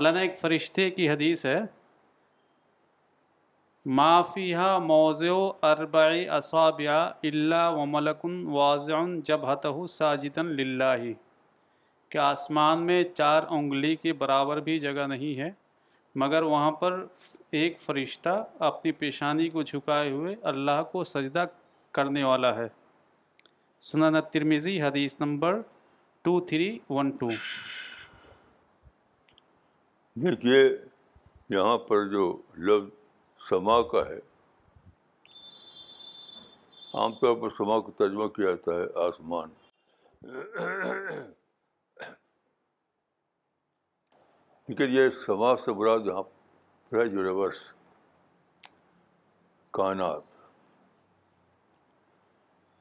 مولانا ایک فرشتے کی حدیث ہے معافیہ موضع اربع اصابع اللہ و ملکن واضع جب للہ کہ آسمان میں چار انگلی کے برابر بھی جگہ نہیں ہے مگر وہاں پر ایک فرشتہ اپنی پیشانی کو جھکائے ہوئے اللہ کو سجدہ کرنے والا ہے سنن ترمیزی حدیث number two three one two دیکھیے یہاں پر جو لفظ سما کا ہے عام طور پر سما کو ترجمہ کیا جاتا ہے آسمان لیکن یہ سما سے برا جہاں یونیورس کائنات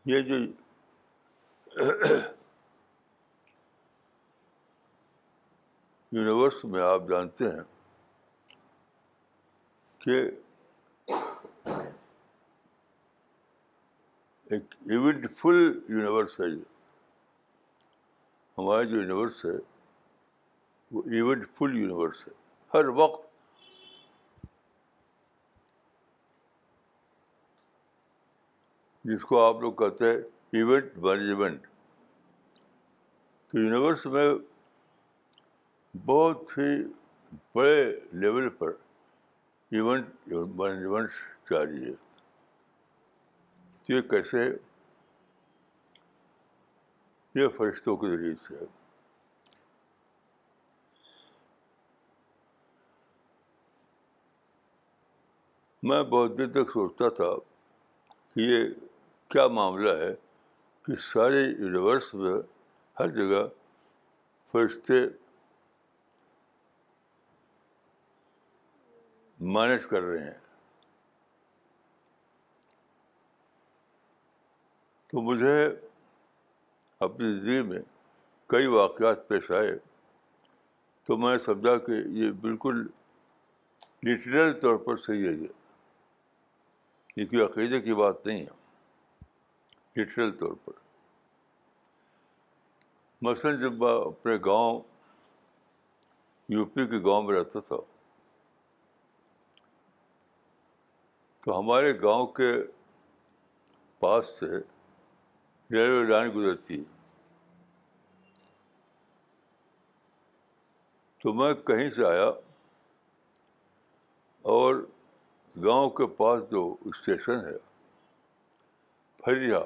یہ جو یونیورس میں آپ جانتے ہیں کہ ایک ایونٹ فل یونیورس ہے یہ ہمارا جو یونیورس ہے وہ ایونٹ فل یونیورس ہے ہر وقت جس کو آپ لوگ کہتے ہیں ایونٹ مینجمنٹ تو یونیورس میں بہت ہی بڑے لیول پر ایونٹ مینجمنٹ جاری ہے یہ کیسے یہ فرشتوں کے ذریعے سے میں بہت دیر تک سوچتا تھا کہ یہ کیا معاملہ ہے کہ سارے یونیورس میں ہر جگہ فرشتے مینج کر رہے ہیں تو مجھے اپنی زندگی میں کئی واقعات پیش آئے تو میں سمجھا کہ یہ بالکل لٹرل طور پر صحیح ہے یہ کیونکہ عقیدے کی بات نہیں ہے لٹرل طور پر مثلاً جب میں اپنے گاؤں یو پی کے گاؤں میں رہتا تھا تو ہمارے گاؤں کے پاس سے ریلوے لائن گزرتی ہے تو میں کہیں سے آیا اور گاؤں کے پاس جو اسٹیشن ہے پھریا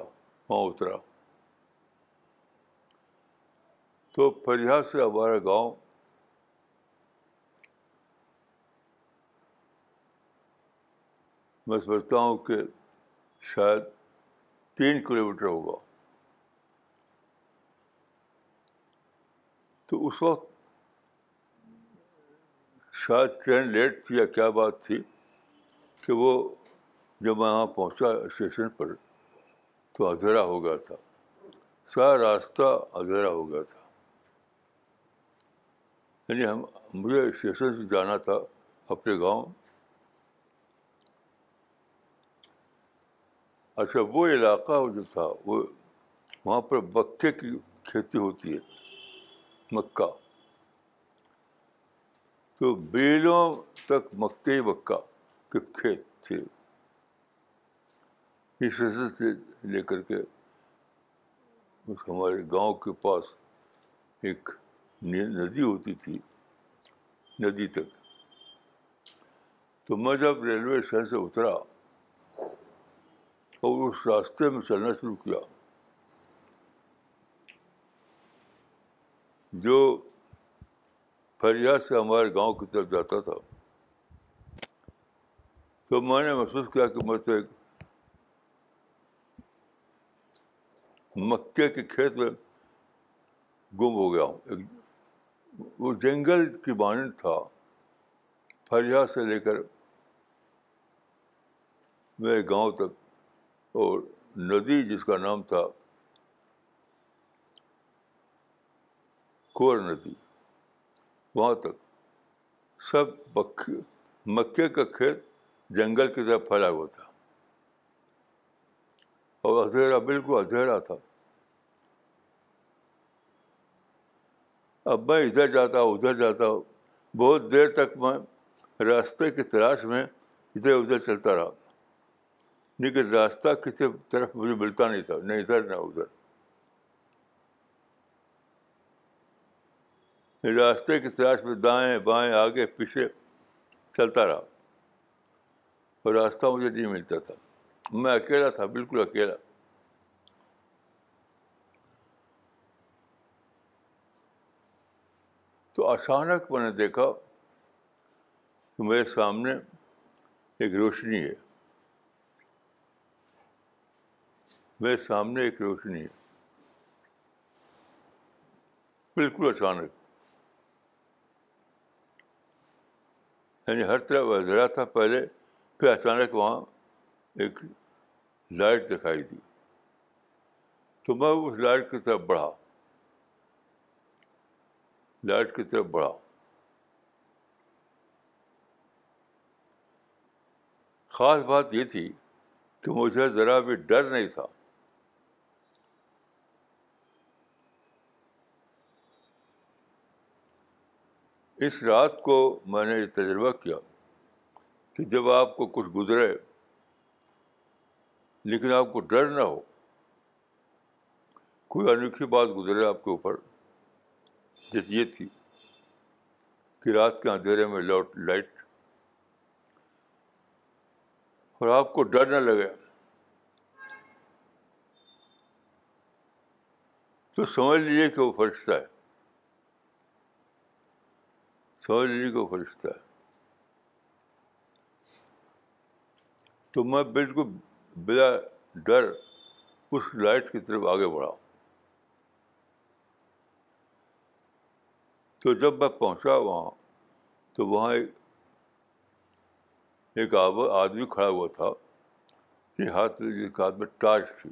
وہاں اترا تو فریا سے ہمارا گاؤں میں سمجھتا ہوں کہ شاید تین کلو میٹر ہوگا تو اس وقت شاید ٹرین لیٹ تھی یا کیا بات تھی کہ وہ جب میں وہاں پہنچا اسٹیشن پر تو اندھیرا ہو گیا تھا سارا راستہ اندھیرا ہو گیا تھا یعنی ہم مجھے اسٹیشن سے جانا تھا اپنے گاؤں اچھا وہ علاقہ جو تھا وہ وہاں پر مکے کی کھیتی ہوتی ہے مکہ تو بیلوں تک مکے مکہ کے کھیت تھے اس وجہ سے لے کر کے ہمارے گاؤں کے پاس ایک ندی ہوتی تھی ندی تک تو میں جب ریلوے اسٹیشن سے اترا اور اس راستے میں چلنا شروع کیا جو فریاد سے ہمارے گاؤں کی طرف جاتا تھا تو میں نے محسوس کیا کہ میں تو ایک مکے کے کھیت میں گم ہو گیا ہوں وہ جنگل کی بانند تھا فریاد سے لے کر میرے گاؤں تک اور ندی جس کا نام تھا کور ندی وہاں تک سب مکے کا کھیت جنگل کی طرف پھیلا ہوا تھا اور ادھیرا بالکل ادھیرا تھا اب میں ادھر جاتا ہوں ادھر جاتا ہوں بہت دیر تک میں راستے کی تلاش میں ادھر ادھر چلتا رہا لیکن راستہ کسی طرف مجھے ملتا نہیں تھا نہ ادھر نہ ادھر راستے کی تلاش میں دائیں بائیں آگے پیچھے چلتا رہا اور راستہ مجھے نہیں ملتا تھا میں اکیلا تھا بالکل اکیلا تو اچانک میں نے دیکھا کہ میرے سامنے ایک روشنی ہے میرے سامنے ایک روشنی ہے بالکل اچانک یعنی ہر طرح درا تھا پہلے پھر اچانک وہاں ایک لائٹ دکھائی دی تو میں اس لائٹ کی طرف بڑھا لائٹ کی طرف بڑھا خاص بات یہ تھی کہ مجھے ذرا بھی ڈر نہیں تھا اس رات کو میں نے یہ تجربہ کیا کہ جب آپ کو کچھ گزرے لیکن آپ کو ڈر نہ ہو کوئی انوکھی بات گزرے آپ کے اوپر جیسے یہ تھی کہ رات کے اندھیرے میں لوٹ لائٹ اور آپ کو ڈر نہ لگے تو سمجھ لیجیے کہ وہ فرشتہ ہے سوجی کو فرشتہ ہے تو میں بالکل بلا ڈر اس لائٹ کی طرف آگے بڑھا تو جب میں پہنچا وہاں تو وہاں ایک ایک آدمی کھڑا ہوا تھا جس ہاتھ میں جس کے ہاتھ میں ٹارچ تھی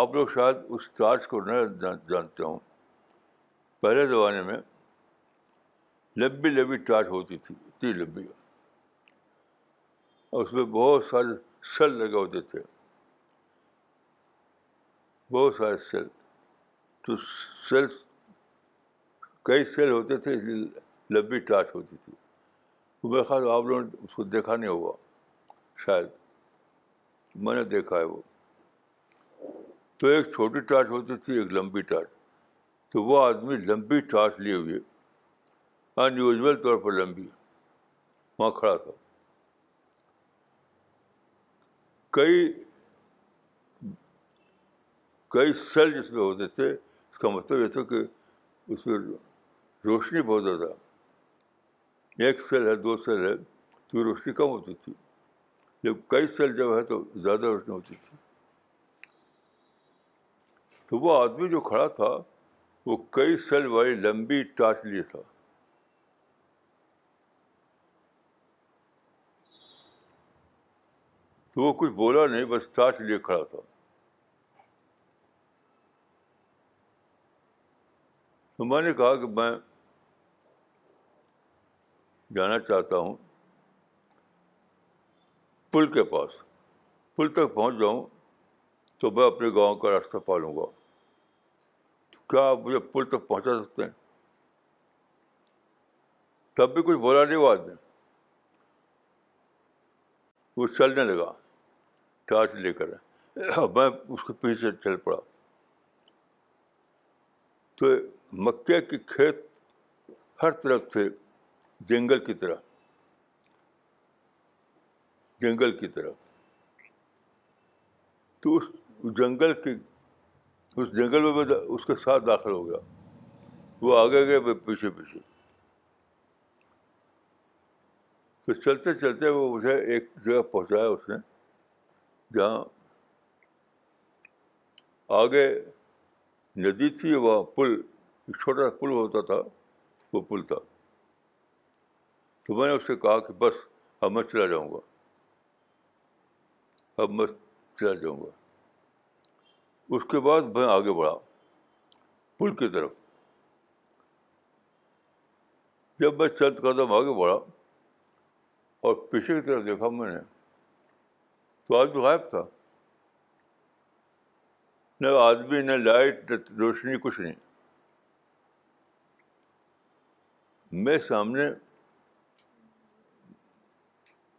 آپ لوگ شاید اس ٹارچ کو نہ جانتے ہوں پہلے زمانے میں لمبی لمبی ٹاٹ ہوتی تھی اتنی لمبی اور اس میں بہت سارے سل لگے ہوتے تھے بہت سارے سیل تو سیل کئی سیل ہوتے تھے اس لیے لمبی ٹاٹ ہوتی تھی میرے خیال آپ لوگوں نے اس کو دیکھا نہیں ہوا شاید میں نے دیکھا ہے وہ تو ایک چھوٹی ٹاٹ ہوتی تھی ایک لمبی ٹاٹ تو وہ آدمی لمبی ٹاٹ لیے ہوئے ان ہاں یوزول جی، طور پر لمبی وہاں کھڑا تھا کئی کئی سیل جس میں ہوتے تھے اس کا مطلب یہ تھا کہ اس میں روشنی بہت زیادہ ایک سیل ہے دو سیل ہے تو روشنی کم ہوتی تھی جب کئی سیل جب ہے تو زیادہ روشنی ہوتی تھی تو وہ آدمی جو کھڑا تھا وہ کئی سیل والی لمبی ٹارچ لیے تھا تو وہ کچھ بولا نہیں بس ٹارچ لے کھڑا تھا تو میں نے کہا کہ میں جانا چاہتا ہوں پل کے پاس پل تک پہنچ جاؤں تو میں اپنے گاؤں کا راستہ پالوں گا تو کیا آپ مجھے پل تک پہنچا سکتے ہیں تب بھی کچھ بولا نہیں وہ آدمی وہ چلنے لگا ٹارچ لے کر میں اس کے پیچھے چل پڑا تو مکے کے کھیت ہر طرف تھے جنگل کی طرح جنگل کی طرح تو اس جنگل کے اس جنگل میں اس کے ساتھ داخل ہو گیا وہ آگے گئے پیچھے پیچھے تو چلتے چلتے وہ مجھے ایک جگہ پہنچایا اس نے جہاں آگے ندی تھی وہاں پل چھوٹا سا پل ہوتا تھا وہ پل تھا تو میں نے اس سے کہا کہ بس اب میں چلا جاؤں گا اب میں چلا جاؤں گا اس کے بعد میں آگے بڑھا پل کی طرف جب میں چند قدم آگے بڑھا اور پیچھے کی طرف دیکھا میں نے تو آدمی غائب تھا نہ آدمی نہ لائٹ نہ روشنی کچھ نہیں میں سامنے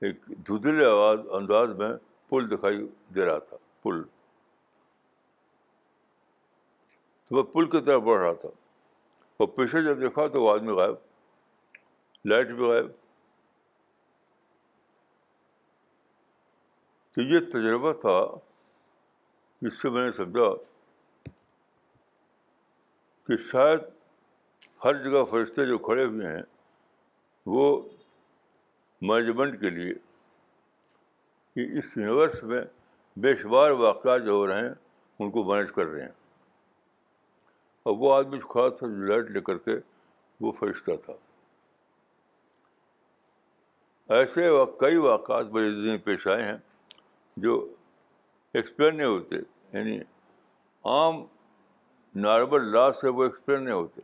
ایک دھدلے آواز انداز میں پل دکھائی دے رہا تھا پل تو میں پل کی طرف بڑھ رہا تھا اور پیچھے جب دیکھا تو وہ آدمی غائب لائٹ بھی غائب تو یہ تجربہ تھا جس سے میں نے سمجھا کہ شاید ہر جگہ فرشتے جو کھڑے ہوئے ہیں وہ مینجمنٹ کے لیے کہ اس یونیورس میں بے شمار واقعات جو ہو رہے ہیں ان کو مینج کر رہے ہیں اور وہ آدمی جو کھڑا تھا جو لائٹ لے کر کے وہ فرشتہ تھا ایسے کئی واقعات بڑے پیش آئے ہیں جو ایکسپلین نہیں ہوتے یعنی عام نارمل لا سے وہ ایکسپلین نہیں ہوتے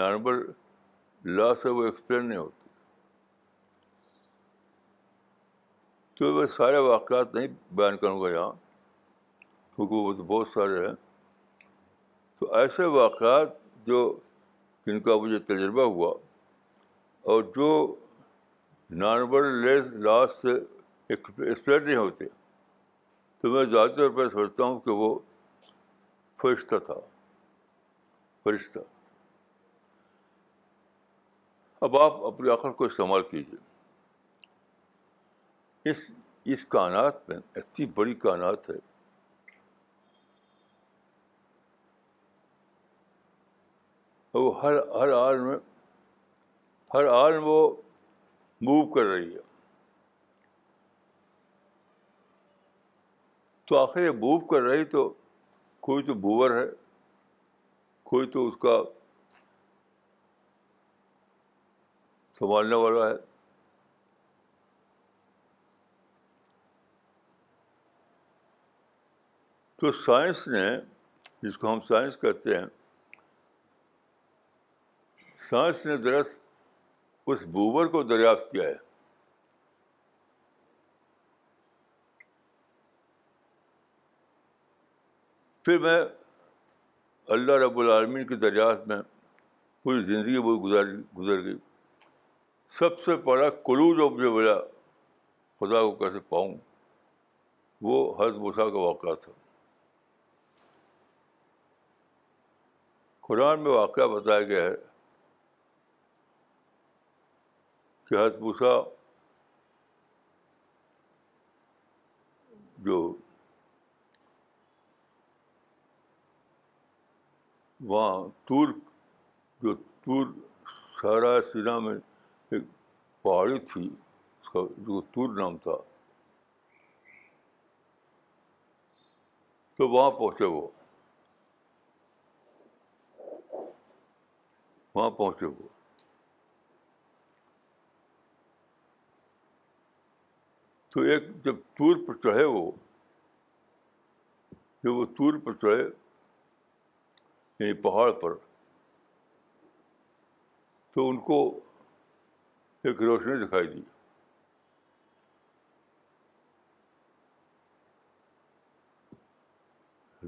نارمل لا سے وہ ایکسپلین نہیں ہوتے تو میں سارے واقعات نہیں بیان کروں گا یہاں کیونکہ وہ تو بہت سارے ہیں تو ایسے واقعات جو جن کا مجھے تجربہ ہوا اور جو نارمل لیس لاسٹ ایکسپلین نہیں ہوتے تو میں ذاتی طور پہ سمجھتا ہوں کہ وہ فرشتہ تھا فرشتہ اب آپ اپنی عقل کو استعمال کیجیے اس اس کائنات میں اتنی بڑی کائنات ہے وہ ہر ہر آر میں ہر آر میں وہ موو کر رہی ہے تو آخر یہ موو کر رہی تو کوئی تو بوور ہے کوئی تو اس کا سنبھالنے والا ہے تو سائنس نے جس کو ہم سائنس کہتے ہیں سائنس نے دراصل اس بوبر کو دریافت کیا ہے پھر میں اللہ رب العالمین کی دریافت میں پوری زندگی بہت گزار گزر گئی سب سے بڑا کلو جو مجھے ملا خدا کو کیسے پاؤں وہ حضرت بھوشا کا واقعہ تھا قرآن میں واقعہ بتایا گیا ہے کہ حضرت بشا جو وہاں تور جو تور سینا میں ایک پہاڑی تھی اس کا جو تور نام تھا تو وہاں پہنچے وہ وہاں پہنچے وہ تو ایک جب تور پر چڑھے وہ تور پر چڑھے یعنی پہاڑ پر تو ان کو ایک روشنی دکھائی دی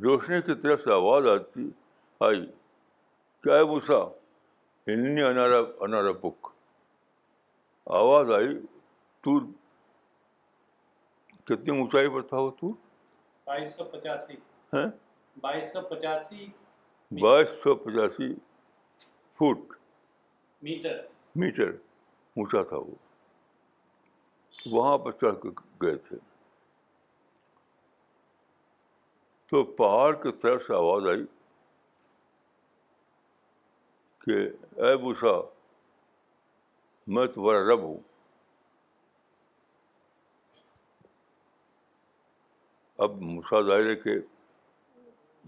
روشنی کی طرف سے آواز آتی آئی کیا بھوسا ہندی انارا انارا بک آواز آئی تو کتنی اونچائی پر تھا وہ تو بائیس سو پچاسی ہاں؟ بائیس سو پچاسی بائیس سو پچاسی فٹ میٹر میٹر اونچا تھا وہ وہاں پر چڑھ کے گئے تھے تو پہاڑ کی طرف سے آواز آئی کہ اے بوسا میں تمہارا رب ہوں اب مسا ظاہر ہے کہ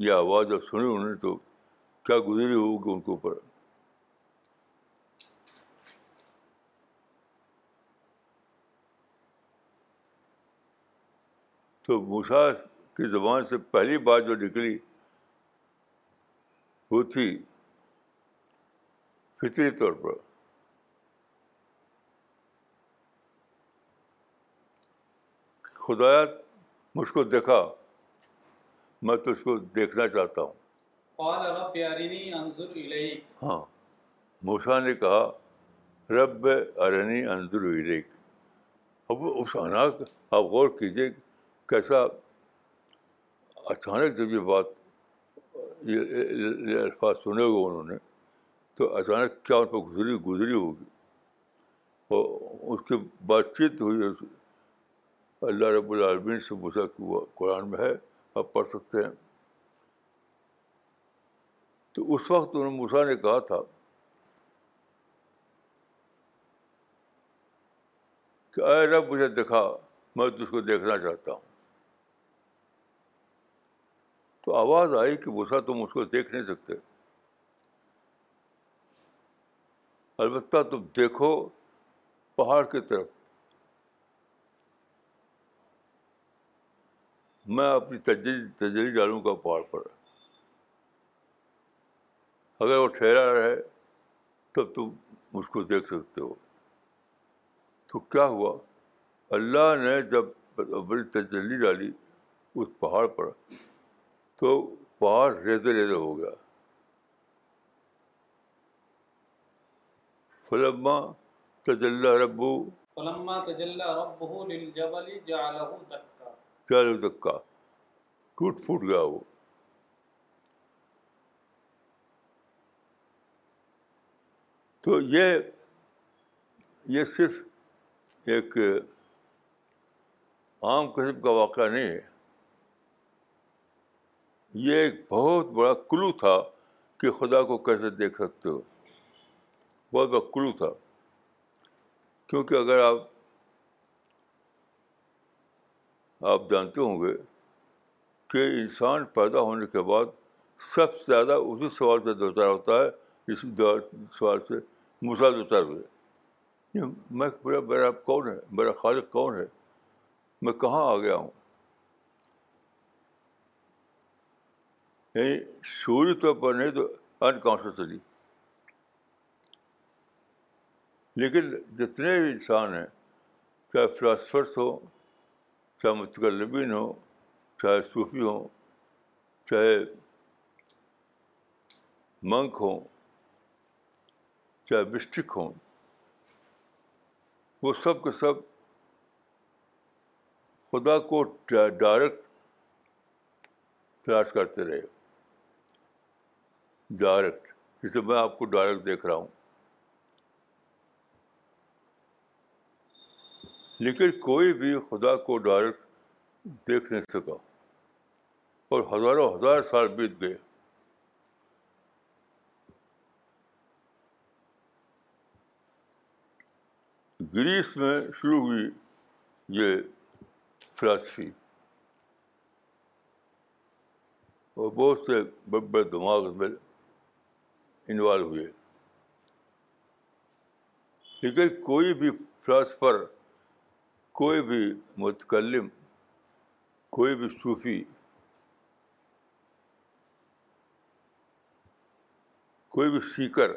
یہ آواز جب سنی انہوں نے تو کیا گزری ہوگی ان کے اوپر تو موسا کی زبان سے پہلی بات جو نکلی وہ تھی فطری طور پر خدایا مجھ کو دیکھا میں تو اس کو دیکھنا چاہتا ہوں ہاں موسا نے کہا رب ارنی الیک اب اس اناک آپ غور کیجیے کیسا اچانک جب یہ بات یہ الفاظ سنے ہوئے انہوں نے تو اچانک کیا ان پر گزری گزری ہوگی اور اس کی بات چیت ہوئی اللہ رب العالمین سے موسا کی قرآن میں ہے آپ پڑھ سکتے ہیں تو اس وقت انہوں نے نے کہا تھا کہ اے رب مجھے دکھا میں اس کو دیکھنا چاہتا ہوں تو آواز آئی کہ موسا تم اس کو دیکھ نہیں سکتے البتہ تم دیکھو پہاڑ کی طرف میں اپنی تجری تجری ڈالوں کا پہاڑ پر اگر وہ ٹھہرا رہے تب تم اس کو دیکھ سکتے ہو تو کیا ہوا اللہ نے جب بڑی تجلی ڈالی اس پہاڑ پر تو پہاڑ ریزے ریزے ہو گیا فلما تجلّہ ربو فلما ربو دکا ٹوٹ پھوٹ گیا وہ تو یہ یہ صرف ایک عام قسم کا واقعہ نہیں ہے یہ ایک بہت بڑا کلو تھا کہ خدا کو کیسے دیکھ سکتے ہو بہت بڑا کلو تھا کیونکہ اگر آپ آپ جانتے ہوں گے کہ انسان پیدا ہونے کے بعد سب سے زیادہ اسی سوال سے دوچار ہوتا ہے اس سوال سے مساج اتر ہوئے میں بڑا کون ہے بڑا خالق کون ہے میں کہاں آ گیا ہوں یعنی شوری طور پر نہیں تو انکانشیسلی لیکن جتنے بھی انسان ہیں چاہے فلاسفرس ہوں چاہے مستقلبین ہوں چاہے صوفی ہوں چاہے منک ہوں چاہے مسٹک ہوں وہ سب کے سب خدا کو ڈائریکٹ تلاش کرتے رہے ڈائریکٹ جسے میں آپ کو ڈائریکٹ دیکھ رہا ہوں لیکن کوئی بھی خدا کو ڈائریکٹ دیکھ نہیں سکا اور ہزاروں ہزار سال بیت گئے گریس میں شروع ہوئی یہ فلاسفی اور بہت سے بڑے بڑے دماغ میں انوالو ہوئے لیکن کوئی بھی فلاسفر کوئی بھی متکلم کوئی بھی صوفی کوئی بھی سیکر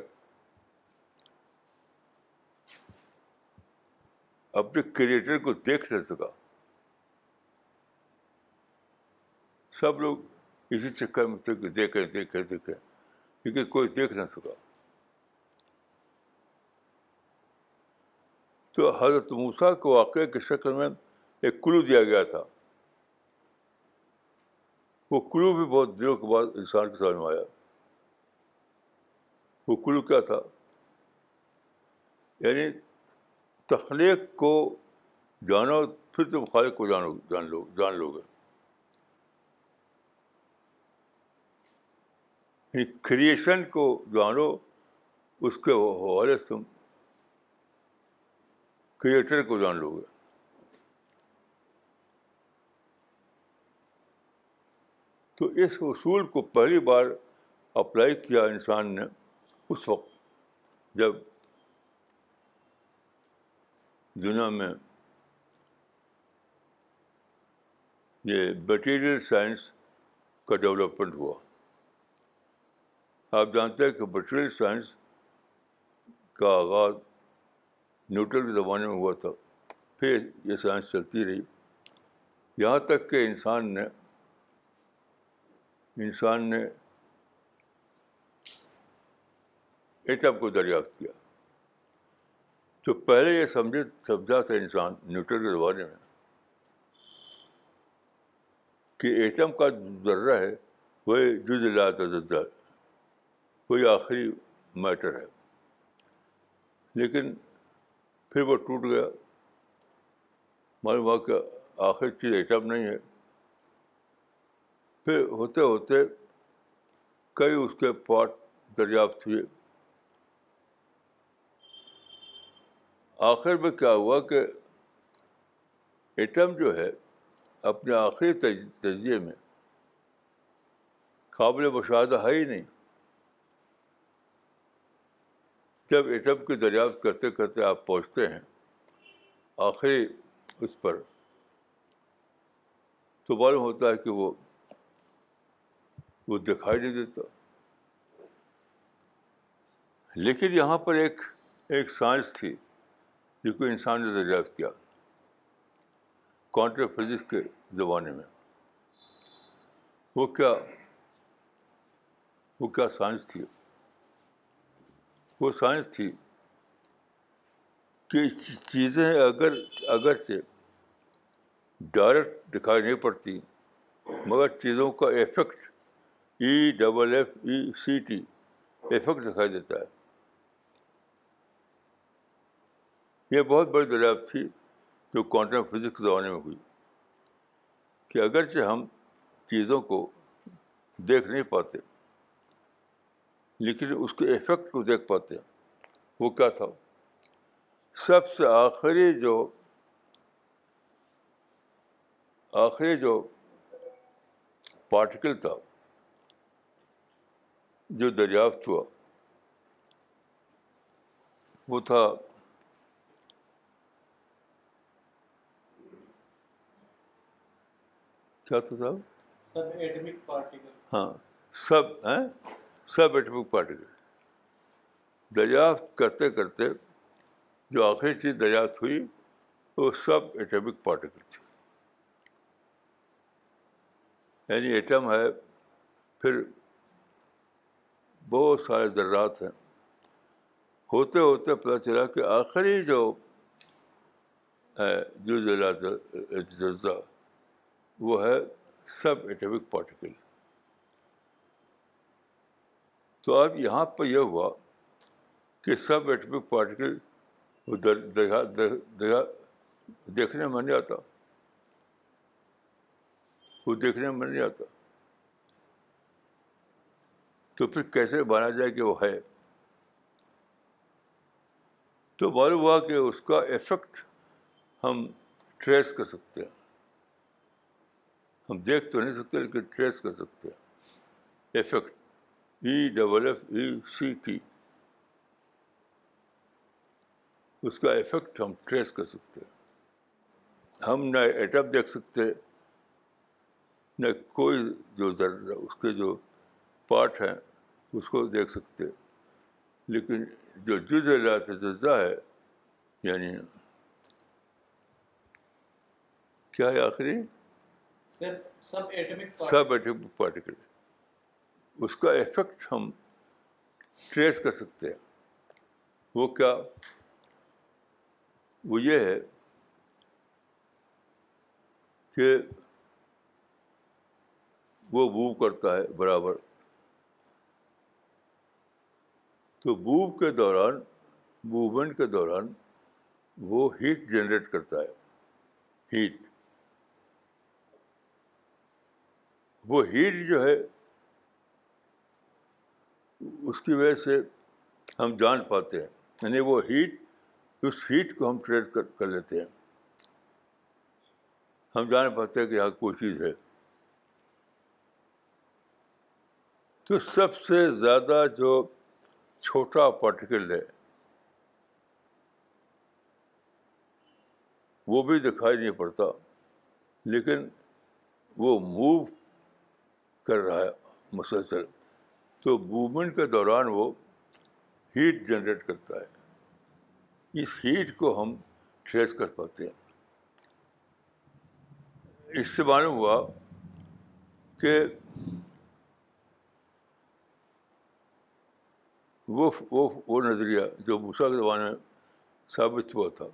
اپنے کریٹر کو دیکھ نہیں سکا سب لوگ اسی چکر میں تھے کہ دیکھیں دیکھیں دیکھیں لیکن کوئی دیکھ نہ سکا تو حضرت موسا کو واقعے کے شکل میں ایک کلو دیا گیا تھا وہ کلو بھی بہت دنوں کے بعد انسان کے سامنے آیا وہ کلو کیا تھا یعنی تخلیق کو جانو پھر تم خالق کو جانو جان لو جان لو گے کریشن یعنی کو جانو اس کے حوالے سے تم کریٹر کو جان لو گے تو اس اصول کو پہلی بار اپلائی کیا انسان نے اس وقت جب دنیا میں یہ بیٹیریل سائنس کا ڈیولپمنٹ ہوا آپ جانتے ہیں کہ بیٹیریل سائنس کا آغاز نیوٹن کے زمانے میں ہوا تھا پھر یہ سائنس چلتی رہی یہاں تک کہ انسان نے انسان نے ایٹ اپ کو دریافت کیا تو پہلے یہ سمجھے سمجھا تھا انسان نیوٹر کے زمانے میں کہ ایٹم کا ذرہ ہے وہ جز لا تجزا وہی آخری میٹر ہے لیکن پھر وہ ٹوٹ گیا معلوم ہوا کہ آخری چیز ایٹم نہیں ہے پھر ہوتے ہوتے کئی اس کے پارٹ دریافت ہوئے آخر میں کیا ہوا کہ ایٹم جو ہے اپنے آخری تجزیے میں قابل مشاہدہ ہے ہی نہیں جب ایٹم کی دریافت کرتے کرتے آپ پہنچتے ہیں آخری اس پر تو معلوم ہوتا ہے کہ وہ دکھائی نہیں دیتا لیکن یہاں پر ایک ایک سائنس تھی جس کو انسان نے دریافت کیا کانٹر فزکس کے زمانے میں وہ کیا وہ کیا سائنس تھی وہ سائنس تھی کہ چیزیں اگر اگرچہ ڈائریکٹ دکھائی نہیں پڑتی مگر چیزوں کا effect E double F E C T effect دکھائی دیتا ہے یہ بہت بڑی دریافت تھی جو کوانٹم فزکس زمانے میں ہوئی کہ اگرچہ ہم چیزوں کو دیکھ نہیں پاتے لیکن اس کے افیکٹ کو دیکھ پاتے وہ کیا تھا سب سے آخری جو آخری جو پارٹیکل تھا جو دریافت ہوا وہ تھا صاحب سب ایٹمک پارٹیکل ہاں سب ہاں؟ سب ایٹمک پارٹیکل دریافت کرتے کرتے جو آخری چیز دریافت ہوئی وہ سب ایٹمک پارٹیکل تھی یعنی ایٹم ہے پھر بہت سارے ذرات ہیں ہوتے ہوتے پتہ چلا کہ آخری جو وہ ہے سب ایٹمک پارٹیکل تو اب یہاں پہ یہ ہوا کہ سب ایٹمک پارٹیکل وہ دیکھنے میں نہیں آتا وہ دیکھنے میں نہیں آتا تو پھر کیسے مانا جائے کہ وہ ہے تو معلوم ہوا کہ اس کا افیکٹ ہم ٹریس کر سکتے ہیں ہم دیکھ تو نہیں سکتے لیکن ٹریس کر سکتے ہیں effect E double F E C T اس کا افیکٹ ہم ٹریس کر سکتے ہیں ہم نہ ایٹم دیکھ سکتے نہ کوئی جو اس کے جو پارٹ ہیں اس کو دیکھ سکتے لیکن جو جز جزلات جزا ہے یعنی کیا ہے آخری سب ایٹمک پارٹیکل اس کا افیکٹ ہم ٹریس کر سکتے ہیں وہ کیا وہ یہ ہے کہ وہ موو کرتا ہے برابر تو موو کے دوران موومنٹ کے دوران وہ ہیٹ جنریٹ کرتا ہے ہیٹ وہ ہیٹ جو ہے اس کی وجہ سے ہم جان پاتے ہیں یعنی وہ ہیٹ اس ہیٹ کو ہم ٹریڈ کر لیتے ہیں ہم جان پاتے ہیں کہ یہاں کوئی چیز ہے تو سب سے زیادہ جو چھوٹا پارٹیکل ہے وہ بھی دکھائی نہیں پڑتا لیکن وہ موو کر رہا ہے مسلسل تو موومنٹ کے دوران وہ ہیٹ جنریٹ کرتا ہے اس ہیٹ کو ہم ٹریس کر پاتے ہیں اس سے معلوم ہوا کہ وہ وہ وہ نظریہ جو موسا کے زمانے میں ثابت ہوا تھا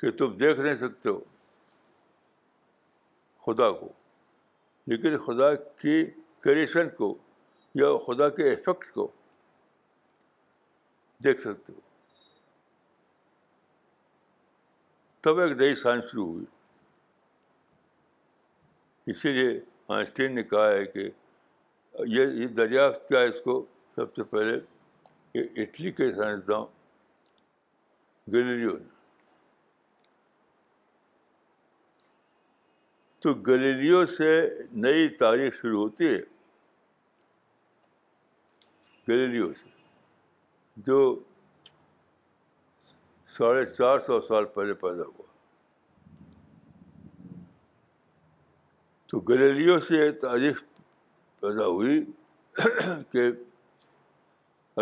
کہ تم دیکھ نہیں سکتے ہو خدا کو لیکن خدا کی کریشن کو یا خدا کے افیکٹ کو دیکھ سکتے ہو تب ایک نئی سائنس شروع ہوئی اسی لیے آئنسٹین نے کہا ہے کہ یہ دریافت کیا اس کو سب سے پہلے اٹلی کے سائنسداں گلیریوں نے تو گلیلیو سے نئی تاریخ شروع ہوتی ہے گلیلیو سے جو ساڑھے چار سو سال پہلے پیدا ہوا تو گلیلیو سے تاریخ پیدا ہوئی کہ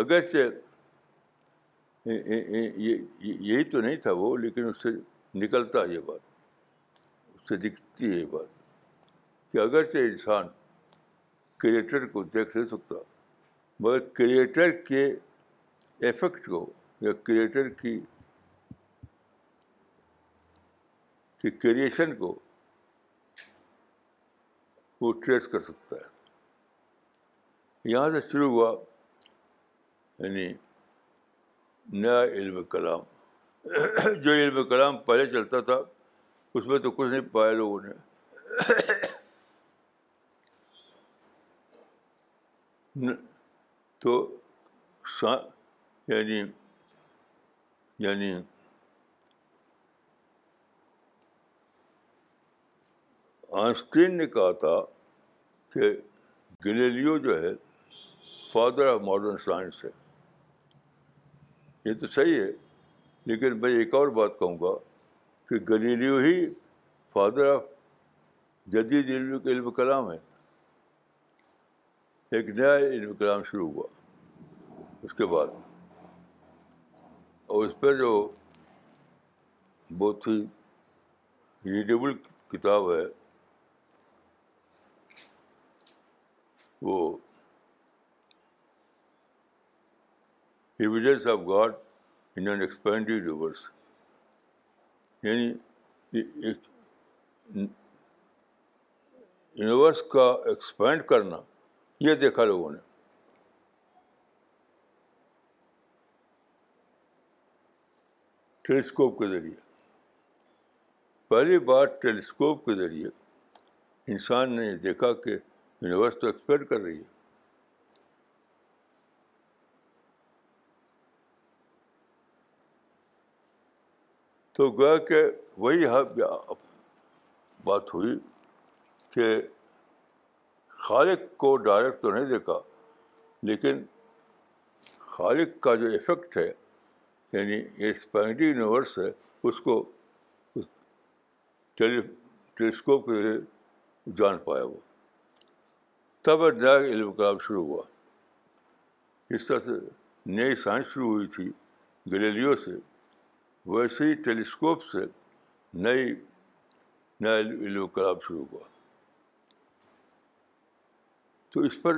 اگرچہ یہی تو نہیں تھا وہ لیکن اس سے نکلتا یہ بات اس سے دکھ ہے یہ بات کہ اگرچہ انسان کریٹر کو دیکھ نہیں سکتا مگر کریٹر کے افیکٹ کو یا کریٹر کی کہ کریشن کو وہ ٹریس کر سکتا ہے یہاں سے شروع ہوا یعنی نیا علم کلام جو علم کلام پہلے چلتا تھا اس میں تو کچھ نہیں پایا لوگوں نے تو یعنی یعنی آنسٹین نے کہا تھا کہ گلیلیو جو ہے فادر آف ماڈرن سائنس ہے یہ تو صحیح ہے لیکن میں ایک اور بات کہوں گا کہ گلیلیو ہی فادر آف جدید علم علم کلام ہے ایک نیا علم کلام شروع ہوا اس کے بعد اور اس پہ جو بہت ہی ریڈیبل کتاب ہے وہ evidence of God and expanded universe یعنی یونیورس کا ایکسپینڈ کرنا یہ دیکھا لوگوں نے ٹیلی اسکوپ کے ذریعے پہلی بار ٹیلیسکوپ کے ذریعے انسان نے دیکھا کہ یونیورس تو ایکسپینڈ کر رہی ہے تو گویا کہ وہی بات ہوئی کہ خالق کو ڈائریکٹ تو نہیں دیکھا لیکن خالق کا جو افیکٹ ہے یعنی یہ یونیورس ہے اس کو ٹیلی ٹیلیسکوپ کے ذریعے جان پایا وہ تب نیا علم کلاب شروع ہوا اس طرح سے نئی سائنس شروع ہوئی تھی گلیلیو سے ویسے ہی ٹیلی اسکوپ سے نئی نیا علم کلاب شروع ہوا تو اس پر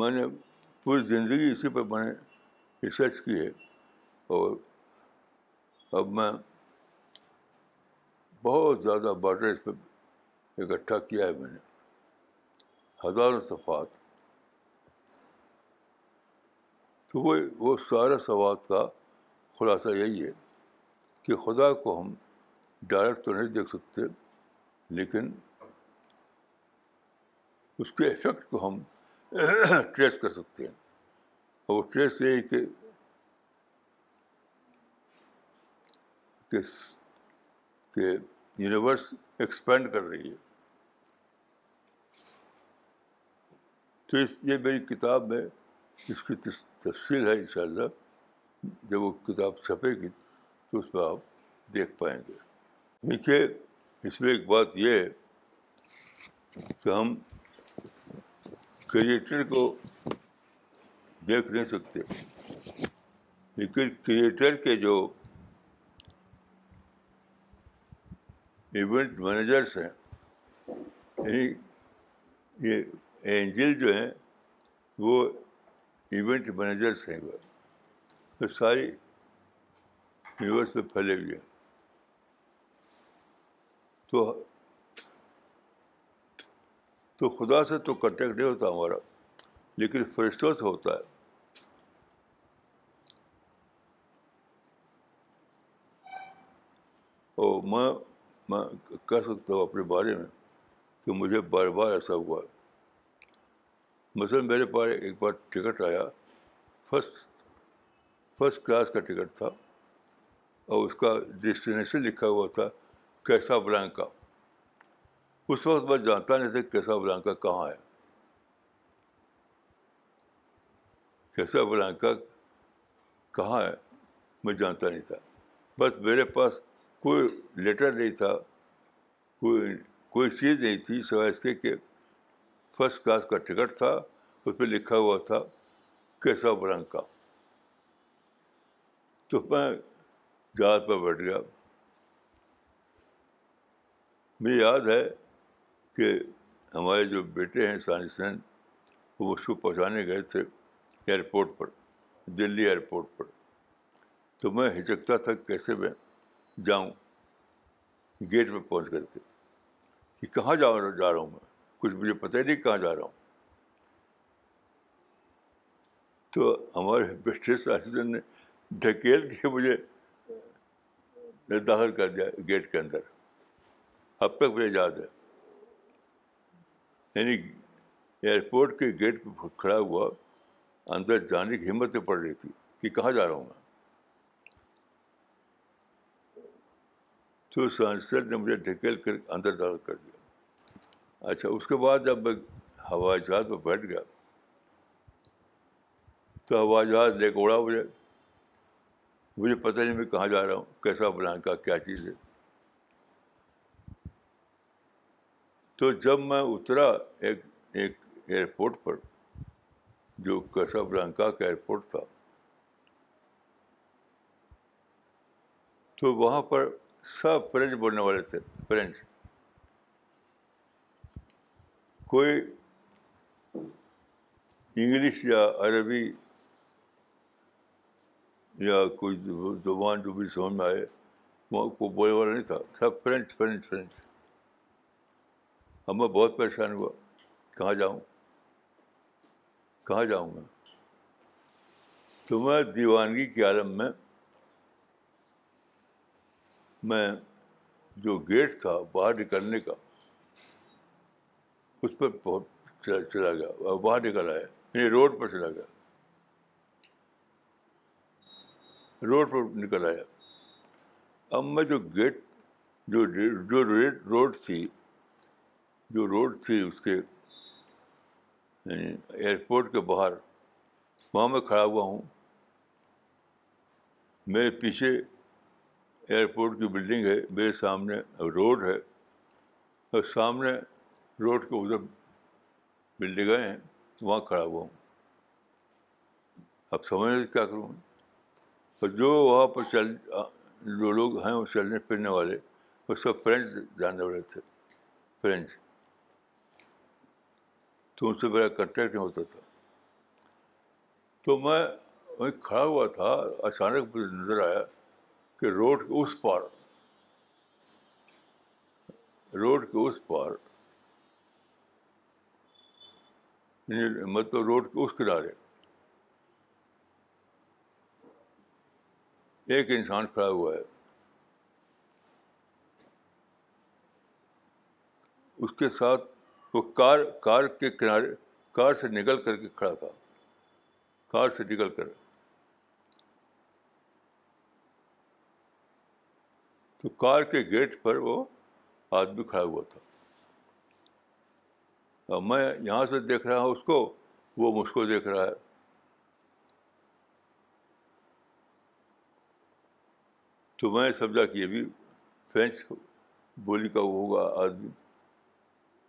میں نے پوری زندگی اسی پر میں نے ریسرچ کی ہے اور اب میں بہت زیادہ باڈر اس پہ اکٹھا کیا ہے میں نے ہزاروں صفحات تو وہ وہ سارا سوات کا خلاصہ یہی ہے کہ خدا کو ہم ڈائریکٹ تو نہیں دیکھ سکتے لیکن اس کے افیکٹ کو ہم ٹریس کر سکتے ہیں اور وہ ٹریس یہی کہ یونیورس ایکسپینڈ کر رہی ہے تو یہ میری کتاب میں اس کی تفصیل ہے ان شاء اللہ جب وہ کتاب چھپے گی تو اس میں آپ دیکھ پائیں گے دیکھیے اس میں ایک بات یہ ہے کہ ہم کریٹر کو دیکھ نہیں سکتے لیکن کریٹر کے جو ایونٹ مینیجرس ہیں یعنی یہ اینجل جو ہیں وہ ایونٹ مینیجرس ہیں وہ ساری یونیورس میں پھیلے ہوئے تو تو خدا سے تو کنٹیکٹ نہیں ہوتا ہمارا لیکن فرشتوں سے ہوتا ہے اور میں کہہ سکتا ہوں اپنے بارے میں کہ مجھے بار بار ایسا ہوا مثلاً میرے پاس ایک بار ٹکٹ آیا فسٹ فرسٹ کلاس کا ٹکٹ تھا اور اس کا ڈیسٹینیشن لکھا ہوا تھا کیسا بلانکا اس وقت میں جانتا نہیں تھا کیسا بلانکا کہاں ہے کیسا بلانکا کہاں ہے میں جانتا نہیں تھا بس میرے پاس کوئی لیٹر نہیں تھا کوئی کوئی چیز نہیں تھی سوائے اس کے کہ فرسٹ کلاس کا ٹکٹ تھا اس پہ لکھا ہوا تھا کیسا بلانکا تو میں جہاز پر بیٹھ گیا مجھے یاد ہے کہ ہمارے جو بیٹے ہیں سائنسین وہ کو پہنچانے گئے تھے ایئرپورٹ پر دلی ایئرپورٹ پر تو میں ہچکتا تھا کیسے میں جاؤں گیٹ پہ پہنچ کر کے کہ کہاں جا رہا جا رہا ہوں میں کچھ مجھے پتہ ہی نہیں کہاں جا رہا ہوں تو ہمارے بیٹے سائنسدین نے ڈھکیل کے مجھے داخل کر دیا گیٹ کے اندر اب تک مجھے یاد ہے یعنی ایئرپورٹ کے گیٹ پہ کھڑا ہوا اندر جانے کی ہمت پڑ رہی تھی کہ کہاں جا رہا ہوں میں تو نے مجھے ڈھکیل کر اندر داخل کر دیا اچھا اس کے بعد جب میں ہوائی جہاز پہ بیٹھ گیا تو ہوائی جہاز لے کے اڑا مجھے مجھے پتا نہیں میں کہاں جا رہا ہوں کیسا کا کیا چیز ہے تو جب میں اترا ایک ایک ایئرپورٹ پر جو کیسا بلانکا کا ایئرپورٹ تھا تو وہاں پر سب فرینچ بولنے والے تھے فرینچ کوئی انگلش یا عربی یا کوئی زبان جو بھی سمجھ میں آئے وہاں کو بولنے والا نہیں تھا سب فرینچ فرینچ فرینچ اب میں بہت پریشان ہوا کہاں جاؤں کہاں جاؤں میں تو میں دیوانگی کے عالم میں میں جو گیٹ تھا باہر نکلنے کا اس پر چلا گیا باہر نکل آیا یعنی روڈ پر چلا گیا روڈ پر نکل آیا اب میں جو گیٹ جو ریڈ روڈ تھی جو روڈ تھی اس کے یعنی ایئرپورٹ کے باہر وہاں میں کھڑا ہوا ہوں میرے پیچھے ایئرپورٹ کی بلڈنگ ہے میرے سامنے روڈ ہے اور سامنے روڈ کے ادھر بلڈنگیں ہیں وہاں کھڑا ہوا ہوں اب سمجھ کیا کروں جو وہاں پر چل جو لوگ ہیں وہ چلنے پھرنے والے وہ سب فرینچ جانے والے تھے فرینچ تو ان سے میرا کنٹیکٹ نہیں ہوتا تھا تو میں وہیں کھڑا ہوا تھا اچانک مجھے نظر آیا کہ روڈ کے اس پار روڈ کے اس پار یعنی مطلب روڈ کے اس کنارے ایک انسان کھڑا ہوا ہے اس کے ساتھ وہ کار کار کے کنارے کار سے نکل کر کے کھڑا تھا کار سے نکل کر تو کار کے گیٹ پر وہ آدمی کھڑا ہوا تھا اور میں یہاں سے دیکھ رہا ہوں اس کو وہ مجھ کو دیکھ رہا ہے تو میں نے سمجھا کہ یہ بھی فرینچ بولی کا وہ ہوگا آدمی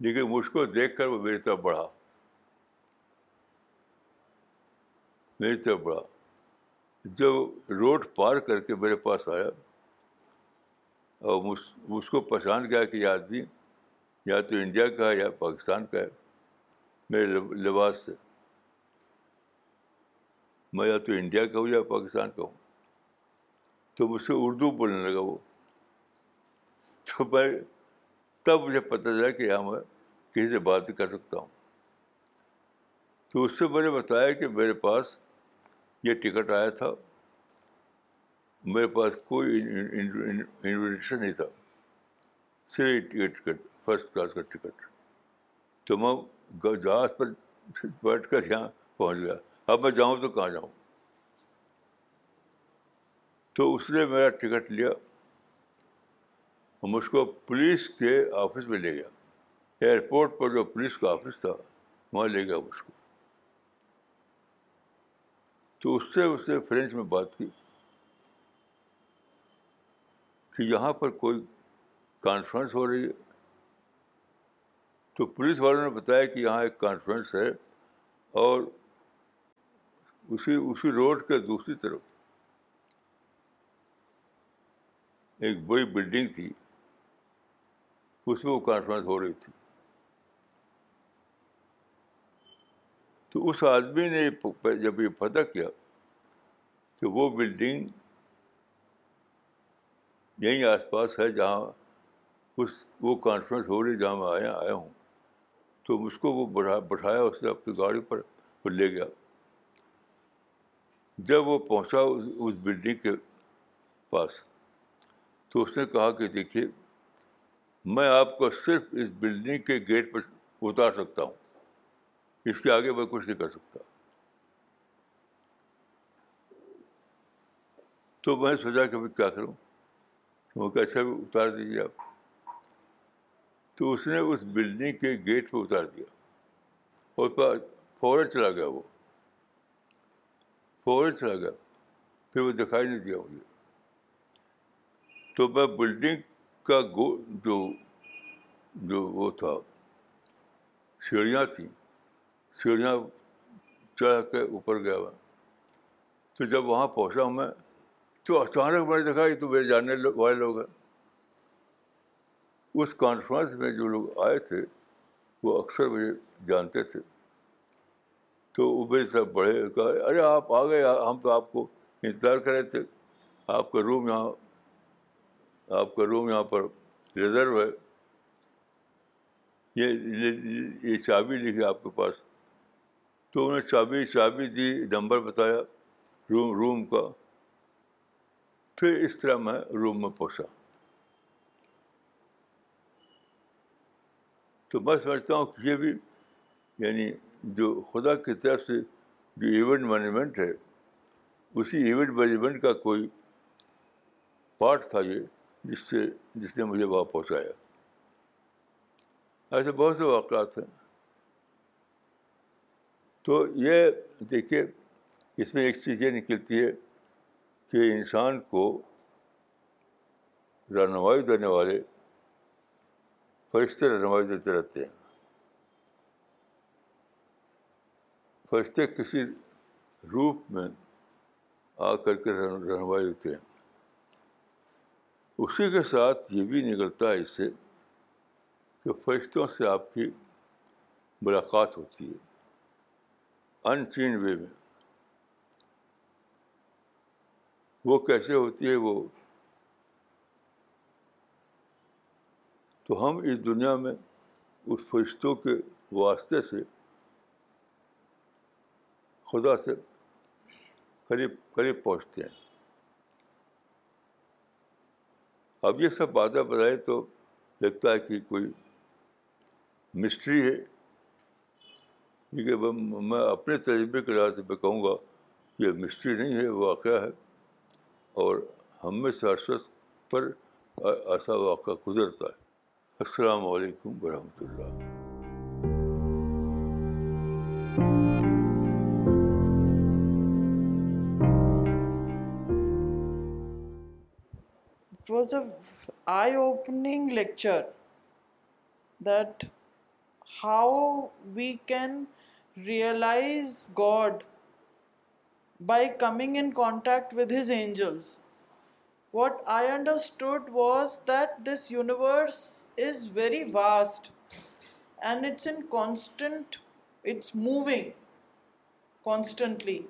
لیکن مجھ کو دیکھ کر وہ میری طرف بڑھا میری طرف بڑھا جب روڈ پار کر کے میرے پاس آیا اور مجھ کو پہچان گیا کہ یہ آدمی یا تو انڈیا کا ہے یا پاکستان کا ہے میرے لباس سے میں یا تو انڈیا کا ہوں یا پاکستان کا ہوں تو مجھ سے اردو بولنے لگا وہ تو میں تب مجھے پتہ چلا کہ یہاں میں کسی سے بات کر سکتا ہوں تو اس سے میں نے بتایا کہ میرے پاس یہ ٹکٹ آیا تھا میرے پاس کوئی انویٹیشن نہیں تھا صرف یہ ٹکٹ فرسٹ کلاس کا ٹکٹ تو میں جہاز پر بیٹھ کر یہاں پہنچ گیا اب میں جاؤں تو کہاں جاؤں تو اس نے میرا ٹکٹ لیا ہم اس کو پولیس کے آفس میں لے گیا ایئرپورٹ پر جو پولیس کا آفس تھا وہاں لے گیا مجھ کو تو اس سے اس نے فرینچ میں بات کی کہ یہاں پر کوئی کانفرنس ہو رہی ہے تو پولیس والوں نے بتایا کہ یہاں ایک کانفرنس ہے اور اسی اسی روڈ کے دوسری طرف ایک بڑی بلڈنگ تھی اس میں وہ کانفرنس ہو رہی تھی تو اس آدمی نے جب یہ پتہ کیا کہ وہ بلڈنگ یہیں آس پاس ہے جہاں اس وہ کانفرنس ہو رہی جہاں میں آیا آیا ہوں تو اس کو وہ بٹھایا اس نے اپنی گاڑی پر وہ لے گیا جب وہ پہنچا اس بلڈنگ کے پاس تو اس نے کہا کہ دیکھیے میں آپ کو صرف اس بلڈنگ کے گیٹ پہ اتار سکتا ہوں اس کے آگے میں کچھ نہیں کر سکتا تو میں سوچا کہ میں کیا کروں وہ کیسے اچھا، بھی اتار دیجیے آپ تو اس نے اس بلڈنگ کے گیٹ پہ اتار دیا اور فوراً چلا گیا وہ فوراً چلا گیا پھر وہ دکھائی نہیں دیا مجھے تو میں بلڈنگ کا گو جو جو وہ تھا سیڑھیاں تھیں سیڑھیاں چڑھ کے اوپر گیا میں تو جب وہاں پہنچا میں تو اچانک میں نے دیکھا یہ تو میرے جاننے والے لوگ ہیں اس کانفرنس میں جو لوگ آئے تھے وہ اکثر مجھے جانتے تھے تو وہ میرے سب بڑھے کہا ارے آپ آ گئے ہم تو آپ کو انتظار کرے تھے آپ کا روم یہاں آپ کا روم یہاں پر ریزرو ہے یہ یہ چابی لکھی آپ کے پاس تو انہوں نے چابی چابی دی نمبر بتایا روم روم کا پھر اس طرح میں روم میں پہنچا تو میں سمجھتا ہوں کہ یہ بھی یعنی جو خدا کی طرف سے جو ایونٹ مینجمنٹ ہے اسی ایونٹ مینجمنٹ کا کوئی پارٹ تھا یہ جس سے جس نے مجھے وہاں پہنچایا ایسے بہت سے واقعات ہیں تو یہ دیکھیے اس میں ایک چیز یہ نکلتی ہے کہ انسان کو رہنمائی دینے والے فرشتے رہنمائی دیتے رہتے ہیں فرشتے کسی روپ میں آ کر کے رہنمائی دیتے ہیں اسی کے ساتھ یہ بھی نکلتا ہے اس سے کہ فرشتوں سے آپ کی ملاقات ہوتی ہے ان چین وے میں وہ کیسے ہوتی ہے وہ تو ہم اس دنیا میں اس فرشتوں کے واسطے سے خدا سے قریب قریب پہنچتے ہیں اب یہ سب باتیں بتائیں تو لگتا ہے کہ کوئی مسٹری ہے کیونکہ میں اپنے تجربے کے سے میں کہوں گا کہ یہ مسٹری نہیں ہے واقعہ ہے اور ہم میں سرس پر ایسا واقعہ گزرتا ہے السلام علیکم ورحمۃ اللہ It was an eye-opening lecture that how we can realize God by coming in contact with His angels. What I understood was that this universe is very vast and it's moving constantly,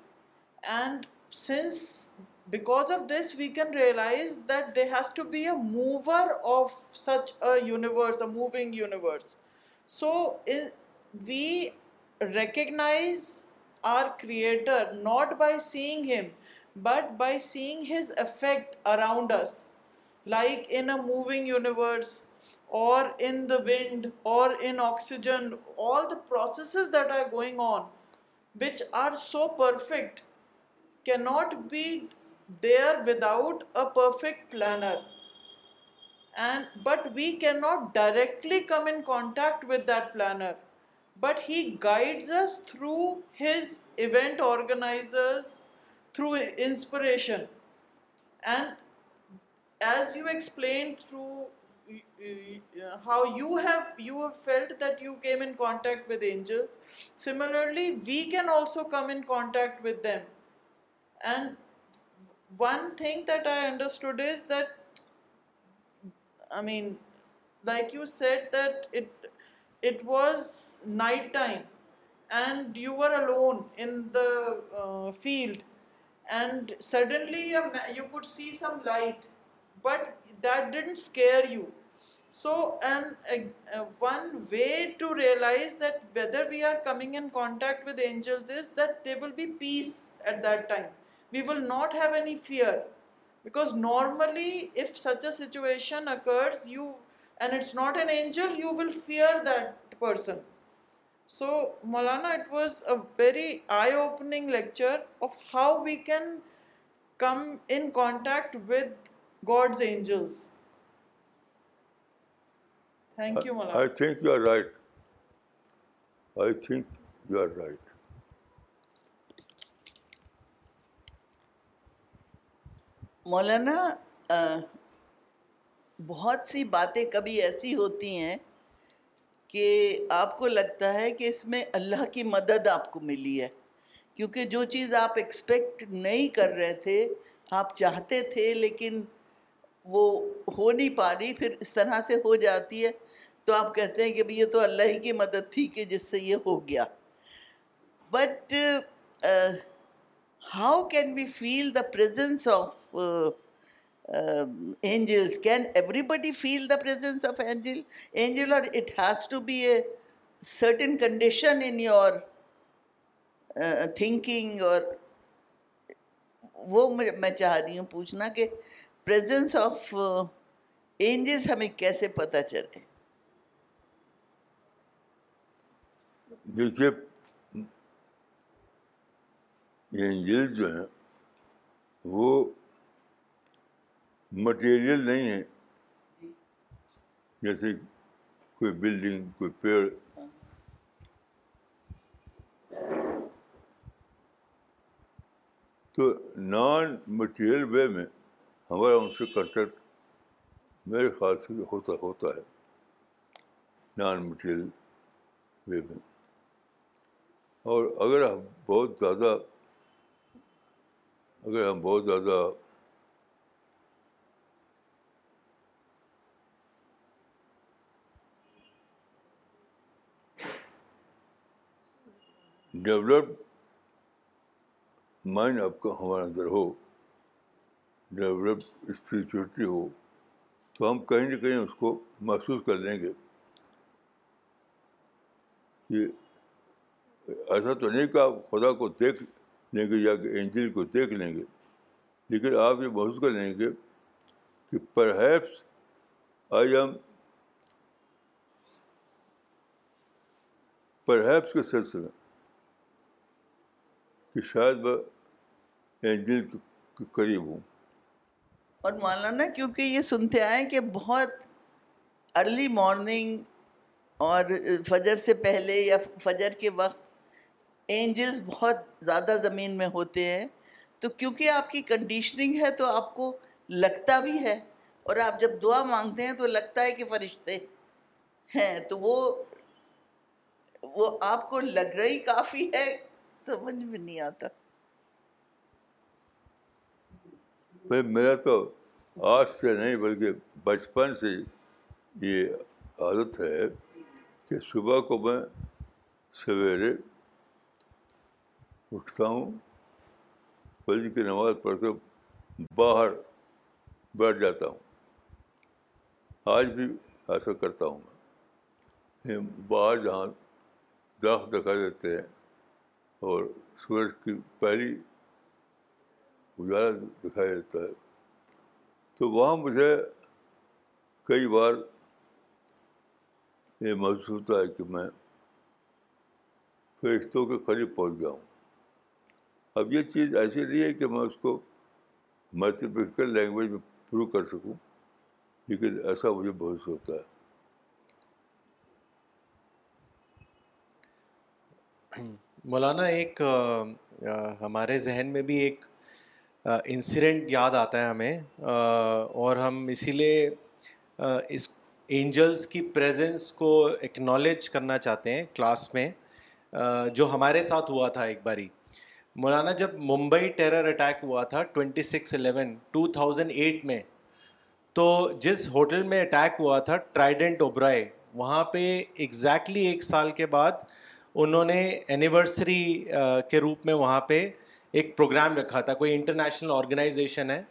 and since because of this, we can realize that there has to be a mover of such a universe, a moving universe. So we recognize our Creator not by seeing Him, but by seeing His effect around us, like in a moving universe, or in the wind, or in oxygen, all the processes that are going on, which are so perfect, cannot be they are without a perfect planner, but we cannot directly come in contact with that planner, but he guides us through his event organizers, through inspiration. And as you explained through how you have felt that you came in contact with angels, similarly we can also come in contact with them, and one thing that I understood is that, I mean, like you said, that it was night time and you were alone in the uh, field, and suddenly you could see some light, but that didn't scare you. So one way to realize that whether we are coming in contact with angels is that there will be peace at that time. So مولا نازرین come intact واڈس angels مولانا بہت سی باتیں کبھی ایسی ہوتی ہیں کہ آپ کو لگتا ہے کہ اس میں اللہ کی مدد آپ کو ملی ہے کیونکہ جو چیز آپ ایکسپیکٹ نہیں کر رہے تھے آپ چاہتے تھے لیکن وہ ہو نہیں پا رہی پھر اس طرح سے ہو جاتی ہے تو آپ کہتے ہیں کہ یہ تو اللہ ہی کی مدد تھی کہ جس سے یہ ہو گیا but how can we feel the presence of angels کی چاہ رہی ہوں پوچھنا کہ ہمیں کیسے پتہ چلے دیکھیے اینجلس جو ہیں وہ مٹیریل نہیں ہے جی۔ جیسے کوئی بلڈنگ کوئی پیڑ تو نان مٹیریل وے میں ہمارا ان سے کنٹیکٹ میرے خیال سے ہوتا ہوتا ہے نان مٹیریل وے میں اور اگر ہم بہت زیادہ اگر ہم بہت زیادہ ڈیولپ مائنڈ آپ کا ہمارے اندر ہو ڈیولپڈ اسپریچولیٹی ہو تو ہم کہیں نہ کہیں اس کو محسوس کر لیں گے کہ ایسا تو نہیں کہ آپ خدا کو دیکھ لیں گے یا کہ انجل کو دیکھ لیں گے لیکن آپ یہ محسوس کر لیں گے کہ perhaps I am perhaps کے سلسلے میں کہ شاید اینجل کے قریب ہوں اور مولانا کیونکہ یہ سنتے آئے کہ بہت ارلی مارننگ اور فجر سے پہلے یا فجر کے وقت اینجلس بہت زیادہ زمین میں ہوتے ہیں تو کیونکہ آپ کی کنڈیشننگ ہے تو آپ کو لگتا بھی ہے اور آپ جب دعا مانگتے ہیں تو لگتا ہے کہ فرشتے ہیں تو وہ وہ آپ کو لگ رہی کافی ہے سمجھ میں نہیں آتا میرا تو آج سے نہیں بلکہ بچپن سے یہ عادت ہے کہ صبح کو میں سویرے اٹھتا ہوں فجر کی نماز پڑھ کے باہر بیٹھ جاتا ہوں آج بھی ایسا کرتا ہوں میں باہر جہاں درخت دکھا دیتے ہیں اور سورج کی پہلی اجالا دکھایا جاتا ہے تو وہاں مجھے کئی بار یہ محسوس ہوتا ہے کہ میں فرشتوں کے قریب پہنچ گیا ہوں اب یہ چیز ایسی نہیں ہے کہ میں اس کو میتھمیٹیکل لینگویج میں پرو کر سکوں لیکن ایسا مجھے بہت ہوتا ہے مولانا ایک ہمارے ذہن میں بھی ایک انسیڈنٹ یاد آتا ہے ہمیں اور ہم اسی لیے اس اینجلس کی پریزنس کو اکنالج کرنا چاہتے ہیں کلاس میں جو ہمارے ساتھ ہوا تھا ایک باری مولانا جب ممبئی ٹیرر اٹیک ہوا تھا twenty six eleven two thousand eight میں تو جس ہوٹل میں اٹیک ہوا تھا ٹرائیڈنٹ اوبرائے وہاں پہ exactly ایک سال کے بعد انہوں نے اینیورسری کے روپ میں وہاں پہ ایک پروگرام رکھا تھا کوئی انٹرنیشنل آرگنائزیشن ہے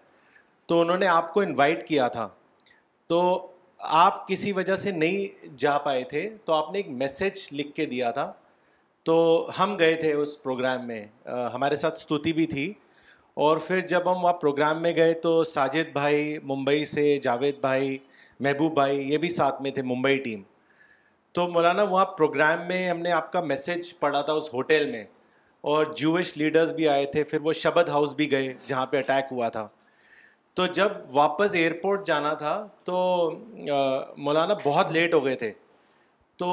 تو انہوں نے آپ کو انوائٹ کیا تھا تو آپ کسی وجہ سے نہیں جا پائے تھے تو آپ نے ایک میسج لکھ کے دیا تھا تو ہم گئے تھے اس پروگرام میں ہمارے ساتھ ستوتی بھی تھی اور پھر جب ہم وہاں پروگرام میں گئے تو ساجد بھائی ممبئی سے جاوید بھائی محبوب بھائی یہ بھی ساتھ میں تھے ممبئی ٹیم تو مولانا وہاں پروگرام میں ہم نے آپ کا میسج پڑھا تھا اس ہوٹل میں اور جوش لیڈرز بھی آئے تھے پھر وہ شبد ہاؤس بھی گئے جہاں پہ اٹیک ہوا تھا تو جب واپس ایئرپورٹ جانا تھا تو مولانا بہت لیٹ ہو گئے تھے تو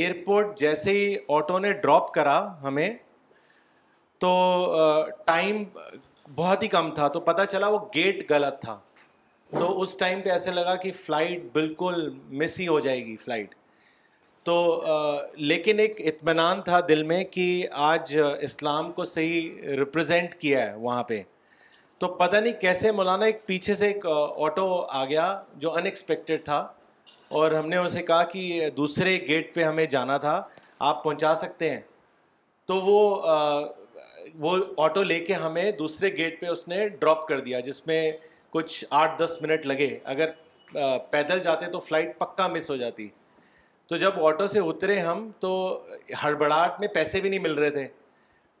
ایئرپورٹ جیسے ہی آٹو نے ڈراپ کرا ہمیں تو ٹائم بہت ہی کم تھا تو پتہ چلا وہ گیٹ غلط تھا تو اس ٹائم پہ ایسے لگا کہ فلائٹ بالکل مس ہی ہو جائے گی فلائٹ تو لیکن ایک اطمینان تھا دل میں کہ آج اسلام کو صحیح ریپرزینٹ کیا ہے وہاں پہ تو پتہ نہیں کیسے مولانا ایک پیچھے سے ایک آٹو آ گیا جو ان ایکسپیکٹڈ تھا اور ہم نے اسے کہا کہ دوسرے گیٹ پہ ہمیں جانا تھا آپ پہنچا سکتے ہیں تو وہ آٹو لے کے ہمیں دوسرے گیٹ پہ اس نے ڈراپ کر دیا جس میں کچھ آٹھ دس منٹ لگے اگر پیدل جاتے تو فلائٹ پکا مس ہو جاتی تو جب آٹو سے اترے ہم تو ہڑبڑاہٹ میں پیسے بھی نہیں مل رہے تھے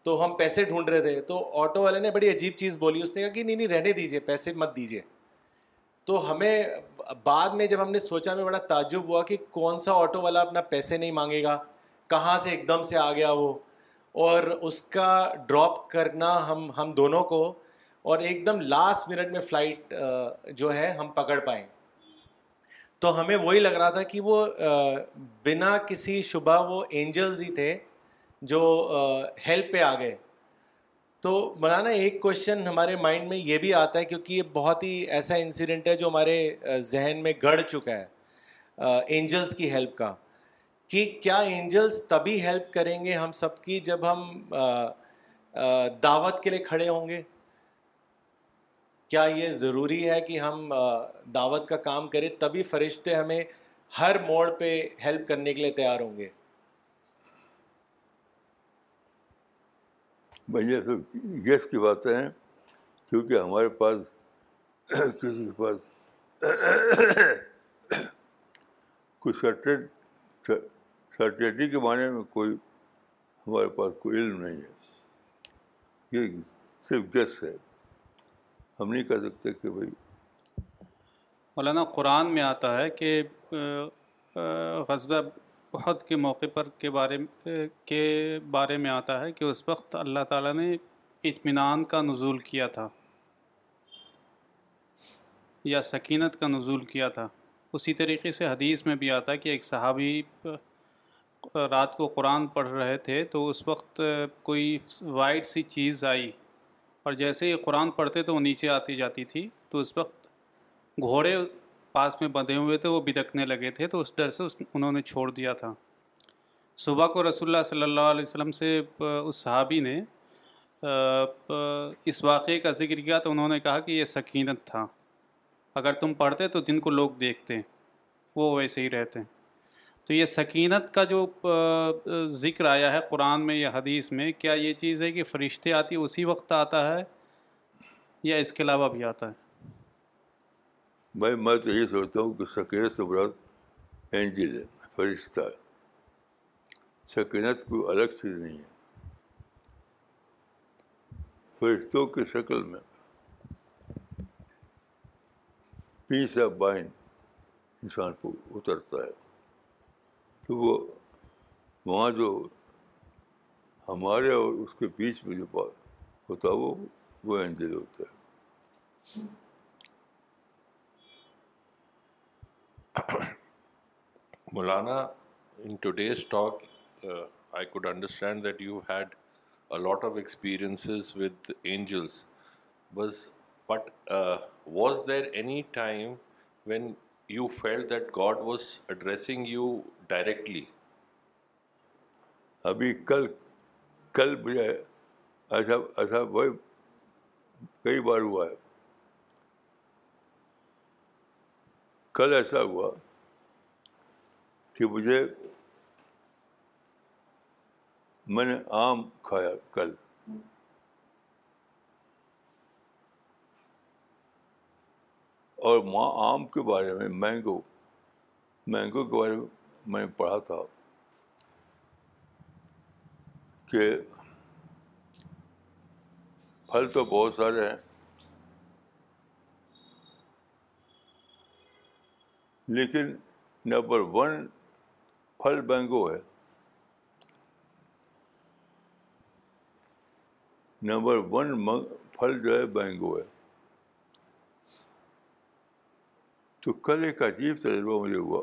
تو ہم پیسے ڈھونڈ رہے تھے تو آٹو والے نے بڑی عجیب چیز بولی اس نے کہا کہ نہیں نہیں رہنے دیجیے پیسے مت دیجیے تو ہمیں بعد میں جب ہم نے سوچا میں بڑا تعجب ہوا کہ کون سا آٹو والا اپنا پیسے نہیں مانگے گا کہاں سے ایک دم سے آ گیا وہ اور اس کا ڈراپ کرنا ہم ہم دونوں کو اور ایک دم لاسٹ منٹ میں فلائٹ جو ہے ہم پکڑ پائیں تو ہمیں وہی لگ رہا تھا کہ وہ بنا کسی شبہ وہ اینجلز ہی تھے جو ہیلپ پہ آ گئے تو مولانا ایک کویشچن ہمارے مائنڈ میں یہ بھی آتا ہے کیونکہ یہ بہت ہی ایسا انسیڈنٹ ہے جو ہمارے ذہن میں گڑھ چکا ہے اینجلس کی ہیلپ کا کہ کیا اینجلس تبھی ہیلپ کریں گے ہم سب کی جب ہم دعوت کے لیے کھڑے ہوں گے کیا یہ ضروری ہے کہ ہم دعوت کا کام کریں تبھی فرشتے ہمیں ہر موڑ پہ ہیلپ کرنے کے لیے تیار ہوں گے یہ تو گیس کی باتیں ہیں کیونکہ ہمارے پاس کسی کے پاس سرٹیٹی کے معنی میں کوئی ہمارے پاس کوئی علم نہیں ہے یہ صرف گیس ہے ہم نہیں کہہ سکتے کہ بھائی مولانا قرآن میں آتا ہے کہ غزبہ بہت کے موقع پر کے بارے میں کے بارے میں آتا ہے کہ اس وقت اللہ تعالیٰ نے اطمینان کا نزول کیا تھا یا سکینت کا نزول کیا تھا اسی طریقے سے حدیث میں بھی آتا ہے کہ ایک صحابی رات کو قرآن پڑھ رہے تھے تو اس وقت کوئی وائٹ سی چیز آئی اور جیسے یہ قرآن پڑھتے تو وہ نیچے آتی جاتی تھی تو اس وقت گھوڑے پاس میں بندھے ہوئے تھے وہ بدکنے لگے تھے تو اس ڈر سے اس انہوں نے چھوڑ دیا تھا صبح کو رسول اللہ صلی اللہ علیہ وسلم سے اس صحابی نے اس واقعے کا ذکر کیا تو انہوں نے کہا کہ یہ سکینت تھا اگر تم پڑھتے تو جن کو لوگ دیکھتے وہ ویسے ہی رہتے تو یہ سکینت کا جو ذکر آیا ہے قرآن میں یا حدیث میں کیا یہ چیز ہے کہ فرشتے آتی اسی وقت آتا ہے یا اس کے علاوہ بھی آتا ہے بھائی میں تو یہ سوچتا ہوں کہ سکینت سے براد اینجل ہے فرشتہ ہے سکینت کوئی الگ چیز نہیں ہے فرشتوں کی شکل میں پیس آف بائن انسان کو اترتا ہے تو وہ وہاں جو ہمارے اور اس کے بیچ میں جو ہوتا ہے وہ وہ اینجل ہوتا ہے مولانا in today's talk I could understand that you had lot of experiences with angels بس but was there any time when you feel that God was addressing you directly ابھی کل کل مجھے ایسا ایسا وہی کئی بار ہوا ہے کل ایسا ہوا کہ مجھے میں نے آم کھایا کل اور وہاں آم کے بارے میں مینگو مینگو کے بارے میں میں پڑھا تھا کہ پھل تو بہت سارے ہیں لیکن نمبر ون پھل بینگو ہے نمبر ون پھل جو ہے بینگو ہے تو کل ایک عجیب تجربہ مجھے ہوا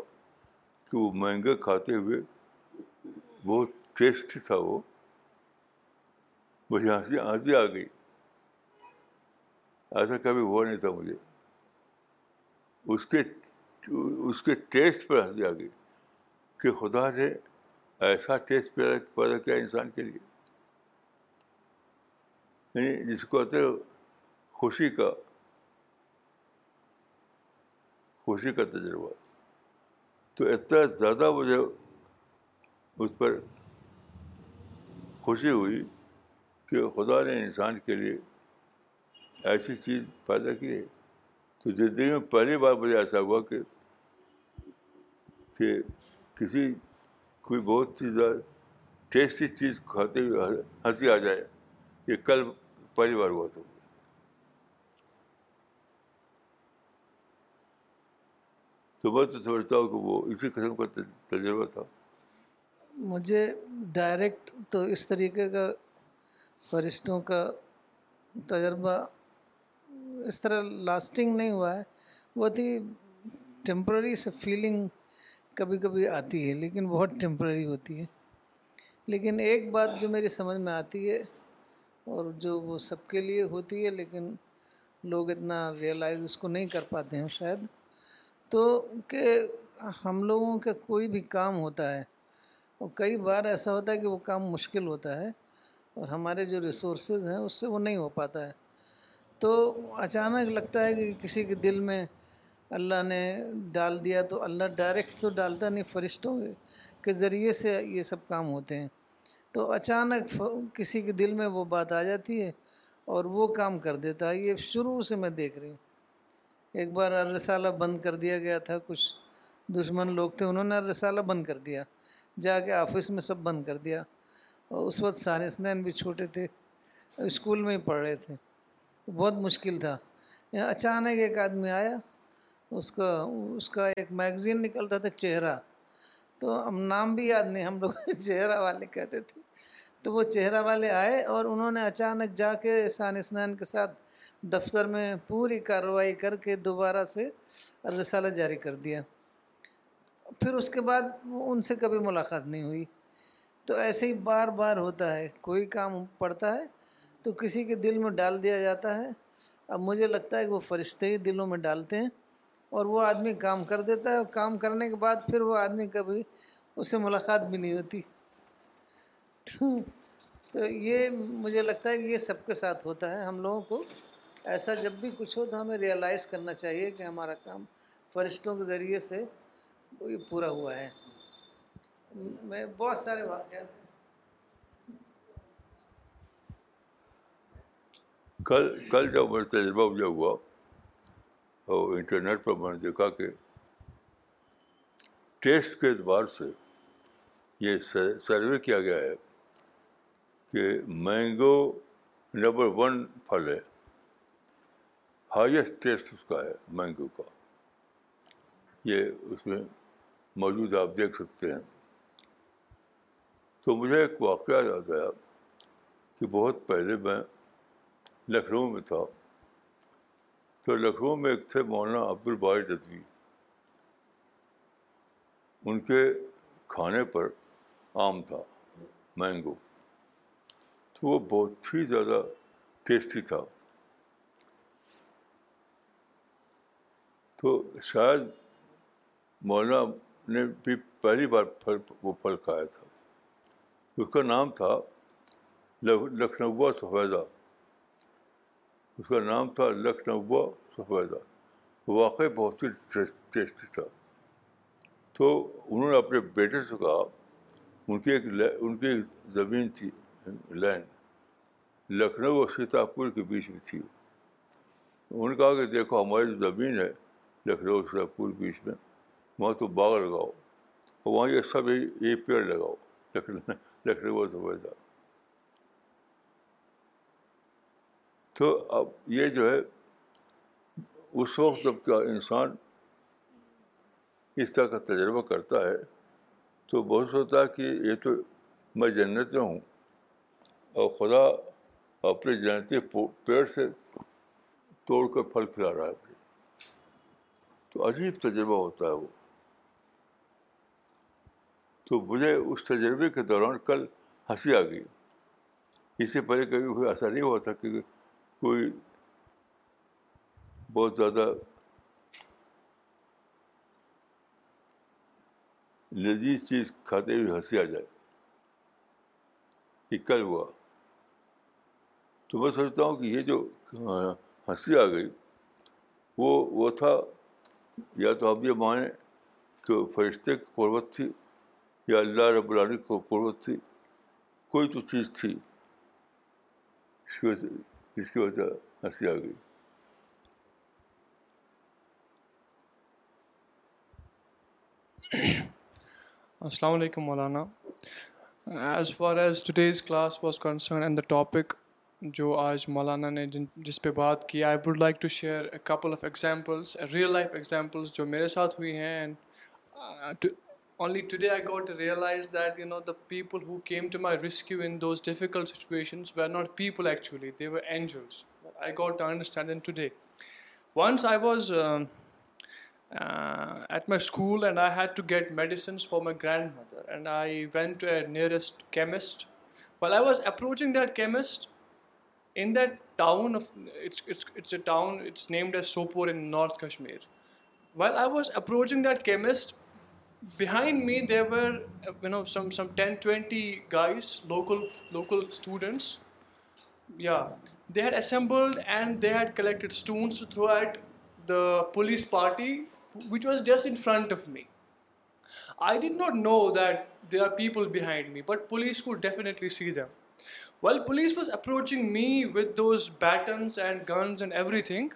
کہ وہ مہنگے کھاتے ہوئے بہت ٹیسٹ تھا وہ مجھے ہنسی ہنسی آ گئی ایسا کبھی ہوا نہیں تھا مجھے اس کے اس کے ٹیسٹ پہ ہنسی آ گئی کہ خدا نے ایسا ٹیسٹ پیدا پیدا کیا انسان کے لیے یعنی جس کو کہتے خوشی کا خوشی کا تجربہ تو اتنا زیادہ مجھے اس پر خوشی ہوئی کہ خدا نے انسان کے لیے ایسی چیز پیدا کی ہے تو زندگی میں پہلی بار مجھے ایسا ہوا کہ کہ کسی کوئی بہت چیز ٹیسٹی چیز کھاتے ہوئے ہنسی آ جائے یہ کل پہلی بار ہوا تو تو میں تو سمجھتا ہوں کہ وہ اسی قسم کا تجربہ تھا مجھے ڈائریکٹ تو اس طریقے کا فرشتوں کا تجربہ اس طرح لاسٹنگ نہیں ہوا ہے بہت ہی ٹیمپرری سے فیلنگ کبھی کبھی آتی ہے لیکن بہت ٹیمپرری ہوتی ہے لیکن ایک بات جو میری سمجھ میں آتی ہے اور جو وہ سب کے لیے ہوتی ہے لیکن لوگ اتنا ریئلائز اس کو نہیں کر پاتے ہیں شاید تو کہ ہم لوگوں کا کوئی بھی کام ہوتا ہے کئی بار ایسا ہوتا ہے کہ وہ کام مشکل ہوتا ہے اور ہمارے جو ریسورسز ہیں اس سے وہ نہیں ہو پاتا ہے تو اچانک لگتا ہے کہ کسی کے دل میں اللہ نے ڈال دیا تو اللہ ڈائریکٹ تو ڈالتا نہیں فرشتوں کے ذریعے سے یہ سب کام ہوتے ہیں تو اچانک کسی کے دل میں وہ بات آ جاتی ہے اور وہ کام کر دیتا ہے یہ شروع سے میں دیکھ رہی ہوں ایک بار الرسالہ بند کر دیا گیا تھا کچھ دشمن لوگ تھے انہوں نے الرسالہ بند کر دیا جا کے آفس میں سب بند کر دیا اور اس وقت ثانہ سنین بھی چھوٹے تھے اسکول میں ہی پڑھ رہے تھے تو بہت مشکل تھا اچانک ایک آدمی آیا اس کا اس کا ایک میگزین نکلتا تھا چہرہ تو ہم نام بھی یاد نہیں ہم لوگ چہرہ والے کہتے تھے تو وہ چہرہ والے آئے اور انہوں نے اچانک جا کے سانح اسنین کے ساتھ دفتر میں پوری کارروائی کر کے دوبارہ سے رسالہ جاری کر دیا پھر اس کے بعد ان سے کبھی ملاقات نہیں ہوئی تو ایسے ہی بار بار ہوتا ہے کوئی کام پڑتا ہے تو کسی کے دل میں ڈال دیا جاتا ہے اب مجھے لگتا ہے کہ وہ فرشتے ہی دلوں میں ڈالتے ہیں اور وہ آدمی کام کر دیتا ہے کام کرنے کے بعد پھر وہ آدمی کبھی اس سے ملاقات بھی نہیں ہوتی تو یہ مجھے لگتا ہے کہ یہ سب کے ساتھ ہوتا ہے ہم لوگوں کو ایسا جب بھی کچھ ہو تو ہمیں ریئلائز کرنا چاہیے کہ ہمارا کام فرشتوں کے ذریعے سے یہ پورا ہوا ہے میں بہت سارے واقعات کل کل جب میں تجربہ مجھے ہوا اور انٹرنیٹ پر میں نے دیکھا کہ ٹیسٹ کے اعتبار سے یہ سروے کیا گیا ہے کہ مینگو نمبر ون پھل ہے ہائیسٹ ٹیسٹ اس کا ہے مینگو کا یہ اس میں موجود آپ دیکھ سکتے ہیں تو مجھے ایک واقعہ یاد آیا کہ بہت پہلے میں لکھنؤ میں تھا تو لکھنؤ میں ایک تھے مولانا عبد ندوی ان کے کھانے پر عام تھا مینگو تو وہ بہت ہی زیادہ ٹیسٹی تھا تو شاید مولانا نے بھی پہلی بار پھل وہ پھل کھایا تھا اس کا نام تھا لکھنؤ سفیدہ اس کا نام تھا لکھنؤ سفیدہ واقعی بہت ہی ٹیسٹی تھا تو انہوں نے اپنے بیٹے سے کہا ان کی ایک ان کی ایک زمین تھی لین لکھنؤ اور سیتاپور کے بیچ میں تھی انہوں نے کہا کہ دیکھو ہماری جو زمین ہے شاہ پور بیچ میں وہاں تو باغ لگاؤ اور وہاں یہ سب یہ پیڑ لگاؤ لکھنے لکھنؤ ہوا تو اب یہ جو ہے اس وقت جب کا انسان اس طرح کا تجربہ کرتا ہے تو بہت ہوتا ہے کہ یہ تو میں جنت میں ہوں اور خدا اپنے جنتی پیڑ سے توڑ کر پھل کھلا رہا ہے تو عجیب تجربہ ہوتا ہے وہ تو مجھے اس تجربے کے دوران کل ہنسی آ گئی اس سے پہلے کبھی کوئی ایسا نہیں ہوا تھا کہ کوئی بہت زیادہ لذیذ چیز کھاتے ہوئے ہنسی آ جائے کہ کل ہوا تو میں سوچتا ہوں کہ یہ جو ہنسی آ گئی وہ وہ تھا یا تو آپ یہ مانیں کہ فرشتے کی قربت تھی یا اللہ رب العین کو قربت تھی کوئی تو چیز تھی اس کی وجہ کی وجہ ہنسی آ گئی السلام علیکم مولانا as far as today's class was concern and the topic جو آج مولانا نے جس پہ بات کی I would like to share a couple of examples real life examples جو میرے ساتھ ہوئی ہیں and only today I got realize that you know the people who came to my rescue in those difficult situations we are not people actually they were angels I got to understand in today once I was at my school and I had to get medicines for my grand mother and I went to a nearest chemist well I was approaching that chemist In that town of, it's a town, it's named as Sopore in North Kashmir. While I was approaching that chemist, behind me there were some 10-20 guys, local students. Yeah, they had assembled and they had collected stones to throw at the police party, which was just in front of me. I did not know that there are people behind me, but police could definitely see them. Well police was upping me with those batons and guns and everything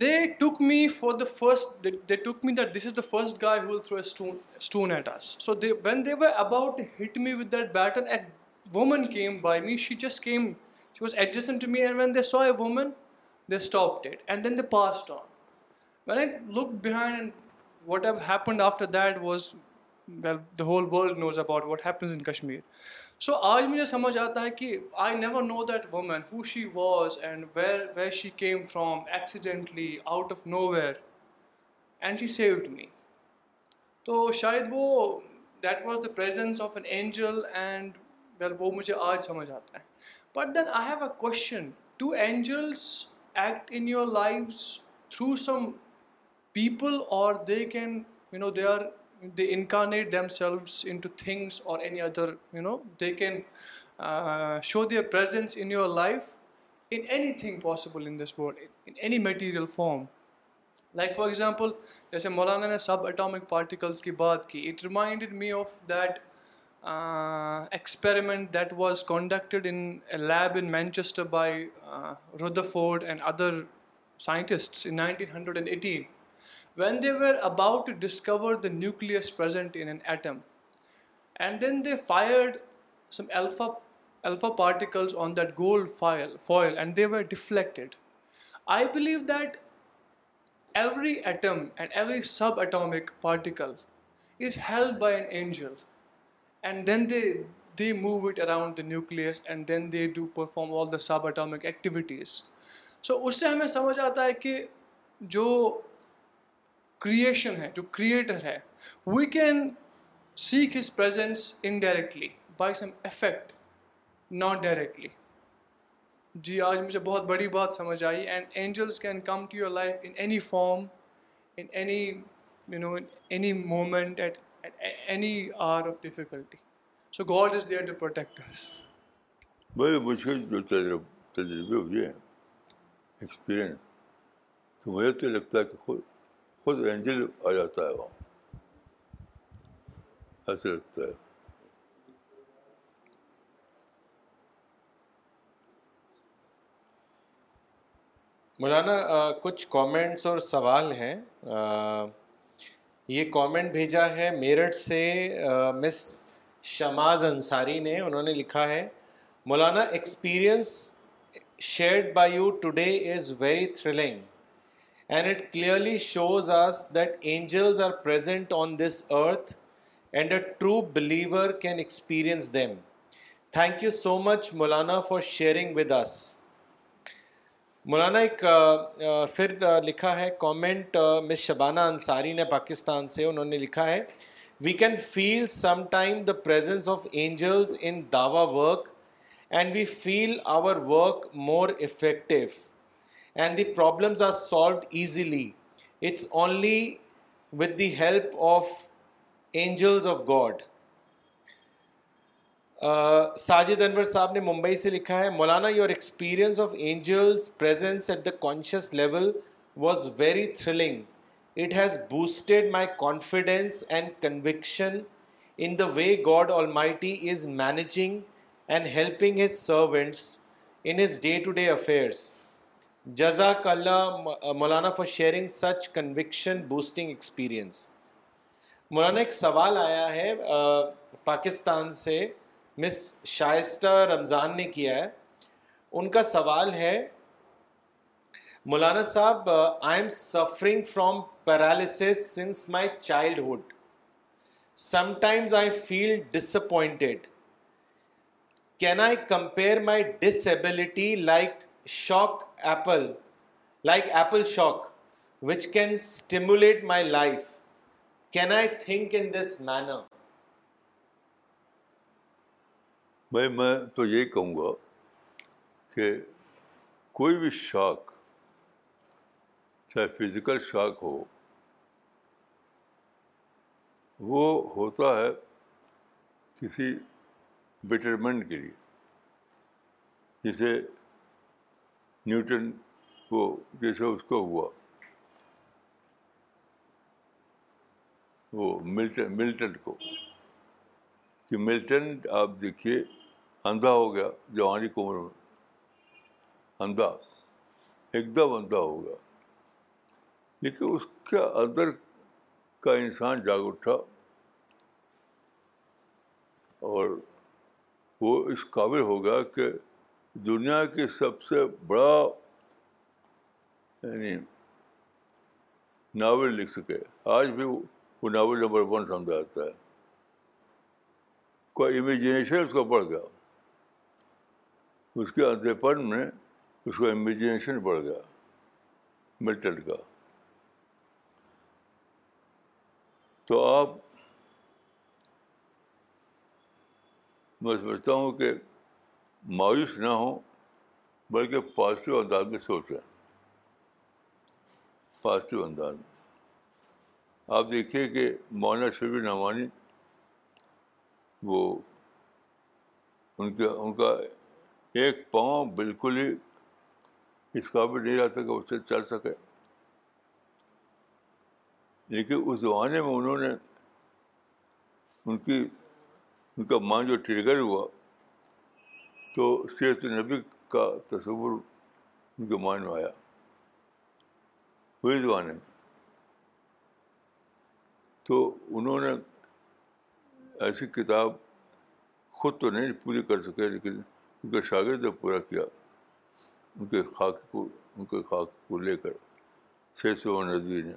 they took me for the first took me that this is the first guy تھروڈینٹس when they were about hit me with that baton came by she جس کی woman they stop and then the passed on look behind وٹنڈ after that was the whole world knows about واٹنس so آج مجھے سمجھ آتا ہے کہ I never know that woman who she was and where where she came from accidentally out of nowhere and she saved me تو شاید وہ that was the presence of an angel and well وہ مجھے آج سمجھ آتا ہے but then I have a question to angels act in your life through some people اور they can you know they are incarnate themselves انگس اور any other you know they can show the presence in your life in anything possible in this world in any material form like for example جیسے مولانا نے سب atomic particles کی بات کی it remind me of that experiment that was conducted in lab in Manchester by road and other in nineteen hundred and eighteen when they were about discover the nucleus present in an atom and then they fired a alpha particles on that gold foil and they were deflected I believe that every atom and every sub atomic particle is help by an angel and then they they move it around the nucleus and then they do perform all the sub atomic activities so اس سے ہمیں سمجھ آتا ہے کہ جو creation ہے جو کریٹر ہے we can seek his presence indirectly by some effect not directly جی آج مجھے بہت بڑی بات سمجھ آئی and angels can come to your life in any form in any you know any moment at any hour of difficulty so God is there to protect جو تجربے ہوئے ہیں ایکسپیرئنس تو مجھے تو لگتا ہے کہ خود خود اینجل آ جاتا ہے ہے وہاں ایسے لگتا مولانا کچھ کامنٹس اور سوال ہیں یہ کامنٹ بھیجا ہے میرٹھ سے مس شماز انصاری نے انہوں نے لکھا ہے مولانا experience shared by you today is very thrilling and it clearly shows us that angels are present on this earth and a true believer can experience them thank you so much Maulana for sharing with us Maulana ایک پھر لکھا ہے comment مس شبانہ انصاری نے پاکستان سے انہوں نے لکھا ہے we can feel some time the presence of angels in Dawa work and we feel our work more effective and the problems are solved easily. It's only with the help of angels of God Sajid Anwar Sahab نے ممبئی سے لکھا ہے مولانا your experience of angels presence at the conscious level was very thrilling it has boosted my confidence and conviction in the way God almighty is managing and helping his servants in his day to day affairs جزاک اللہ مولانا for sharing such conviction boosting experience مولانا ایک سوال آیا ہے پاکستان سے مس شائستہ رمضان نے کیا ہے ان کا سوال ہے مولانا صاحب I am suffering from paralysis since my childhood sometimes I feel disappointed can I compare my disability like shock apple like apple shock which can stimulate my life can I think in this manner بھائی میں تو یہی کہوں گا کہ کوئی بھی شاک چاہے فزیکل شاک ہو وہ ہوتا ہے کسی بیٹرمنٹ کے لیے جسے نیوٹن کو جیسے اس کو ہوا وہ ملٹن ملٹن کو کہ ملٹن آپ دیکھیے اندھا ہو گیا جوانی عمر میں اندھا ایک دم اندھا ہو گیا لیکن اس کے اندر کا انسان جاگ اٹھا اور وہ اس قابل ہو گیا کہ دنیا کی سب سے بڑا یعنی ناول لکھ سکے آج بھی وہ ناول نمبر ون سمجھا جاتا ہے کوئی امیجنیشن اس کو پڑ گیا اس کے اندھے پن میں اس کا امیجنیشن بڑھ گیا ملٹن کا تو آپ میں سمجھتا ہوں کہ مایوس نہ ہوں بلکہ پازیٹیو انداز میں سوچیں پازیٹیو انداز میں آپ دیکھیے کہ مولانا شبیر نعمانی وہ ان کے ان کا ایک پاؤں بالکل ہی اس قابل نہیں رہتا کہ اس سے چل سکے لیکن اس زمانے میں انہوں نے ان کی ان کا مان جو ٹریگر ہوا تو سیرت النبی کا تصور ان کے معن میں آیا فیضوان تو انہوں نے ایسی کتاب خود تو نہیں پوری کر سکے لیکن ان کے شاگرد نے پورا کیا ان کے خاک کو ان کے خاک کو لے کر چھ سو ندوی نے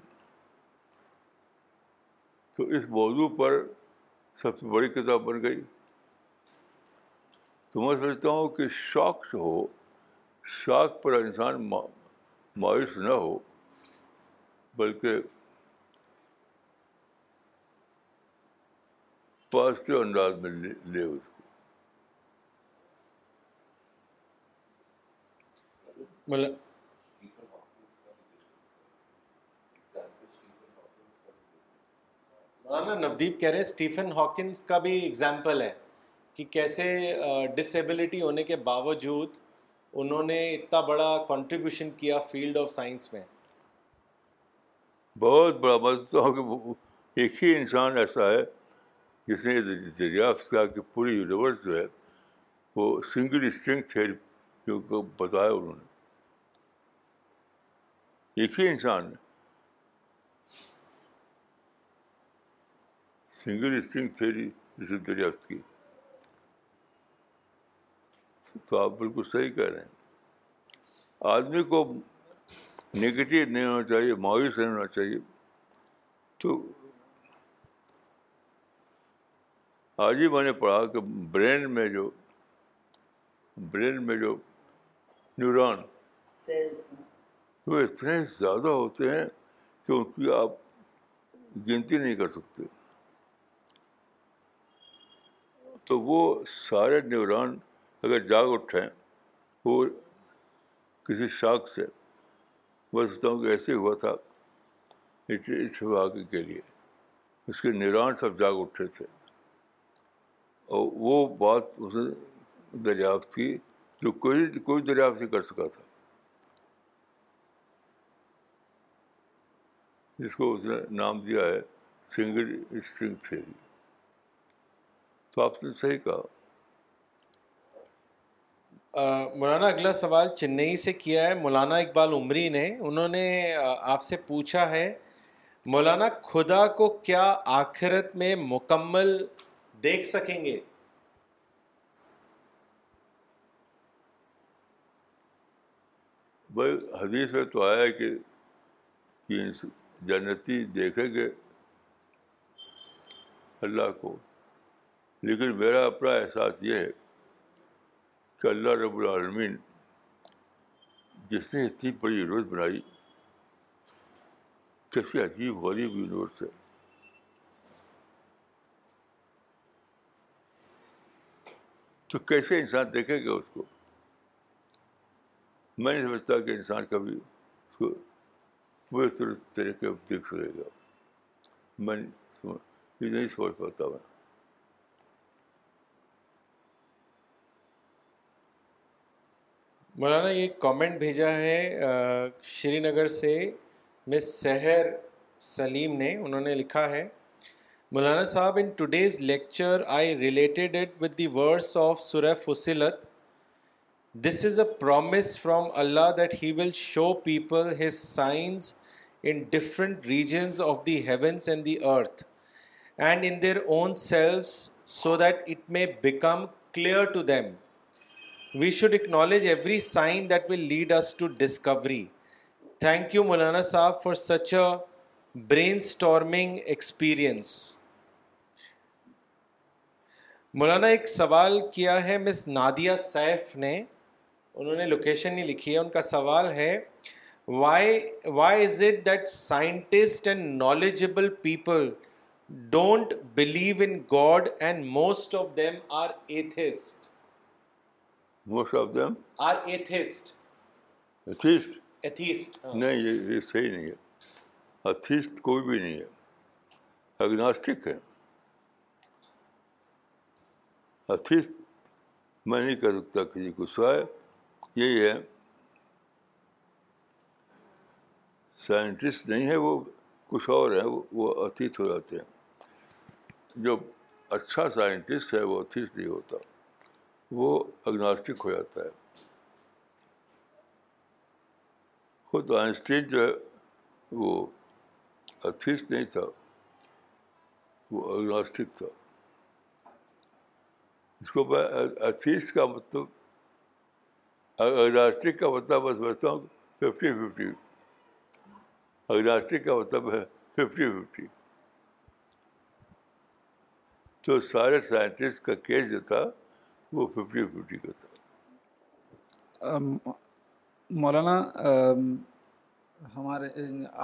تو اس موضوع پر سب سے بڑی کتاب بن گئی تو میں سمجھتا ہوں کہ شوق ہو شوق پر انسان مایوس نہ ہو بلکہ پازیٹیو انداز میں لے اس کو نودیپ کہہ رہے ہیں اسٹیفن ہاکنس کا بھی اگزامپل ہے کہ کیسے ڈسیبلٹی ہونے کے باوجود انہوں نے اتنا بڑا کنٹریبیوشن کیا فیلڈ آف سائنس میں بہت بڑا ایک ہی انسان ایسا ہے جس نے دریافت کیا کہ پوری یونیورس جو ہے وہ سنگل اسٹرنگ تھی بتایا انہوں نے ایک ہی انسان سنگل اسٹرنگ تھیری دریافت کی تو آپ بالکل صحیح کہہ رہے ہیں آدمی کو نگیٹو نہیں ہونا چاہیے مایوس نہیں ہونا چاہیے تو آج ہی میں نے پڑھا کہ برین میں جو برین میں جو نیوران وہ اتنے زیادہ ہوتے ہیں کہ ان کی آپ گنتی نہیں کر سکتے تو وہ سارے نیوران اگر جاگ اٹھیں وہ کسی شاخ سے میں سوچتا ہوں کہ ایسے ہوا تھا کے لیے اس کے نیران سب جاگ اٹھے تھے اور وہ بات اس نے دریافت کی جو کوئی کوئی دریافت نہیں کر سکا تھا جس کو اس نے نام دیا ہے سنگل اسٹرنگ تھیری تو آپ نے صحیح کہا مولانا اگلا سوال چنئی سے کیا ہے مولانا اقبال عمری نے انہوں نے آپ سے پوچھا ہے مولانا خدا کو کیا آخرت میں مکمل دیکھ سکیں گے بھائی حدیث میں تو آیا کہ جنتی دیکھیں گے اللہ کو لیکن میرا اپنا احساس یہ ہے کہ اللہ رب العالمین جس نے اتنی بڑی یونیورس بنائی کیسی عجیب غریب یونیورس ہے تو کیسے انسان دیکھے گا اس کو میں نہیں سمجھتا کہ انسان کبھی اس کو پورے طرح دیکھ سکے گا میں یہ نہیں سوچ پاتا میں مولانا یہ کامنٹ بھیجا ہے شری نگر سے مس سحر سلیم نے انہوں نے لکھا ہے مولانا صاحب in today's lecture I related with the words of سورہ فصلت this is a promise from Allah that he will show people his signs in different regions of the heavens and the earth and in their own selves so that it may become clear to them we should acknowledge every sign that will lead us to discovery thank you مولانا صاحب for such a brainstorming experience مولانا ایک سوال کیا ہے مس Nadia safe نے انہوں نے location نہیں لکھی ہے ان کا سوال ہے why why is it that scientist and knowledgeable people don't believe in God and most of them are atheist most of them are atheist atheist atheist ہاں۔ نہیں یہ صحیح نہیں ہے ایتھسٹ کوئی بھی نہیں ہے اگناسٹک ہے ایتھسٹ میں نہیں کہہ سکتا کسی کو سوائے یہی ہے سائنٹسٹ نہیں ہے وہ کچھ اور ہیں وہ اتیت ہو جاتے ہیں جو اچھا سائنٹسٹ ہے وہ اتیت نہیں ہوتا وہ اگناسٹک ہو جاتا ہے خود آئنسٹین جو ہے وہ اتھیس نہیں تھا وہ اگناسٹک تھا اس کو میں کا کا مطلب مطلب اگناسٹک میں سمجھتا ہوں ففٹی ففٹی اگناسٹک کا مطلب ہے ففٹی ففٹی تو سارے سائنٹسٹ کا کیس جو تھا وہ ففٹی ففٹی کا تھا مولانا ہمارے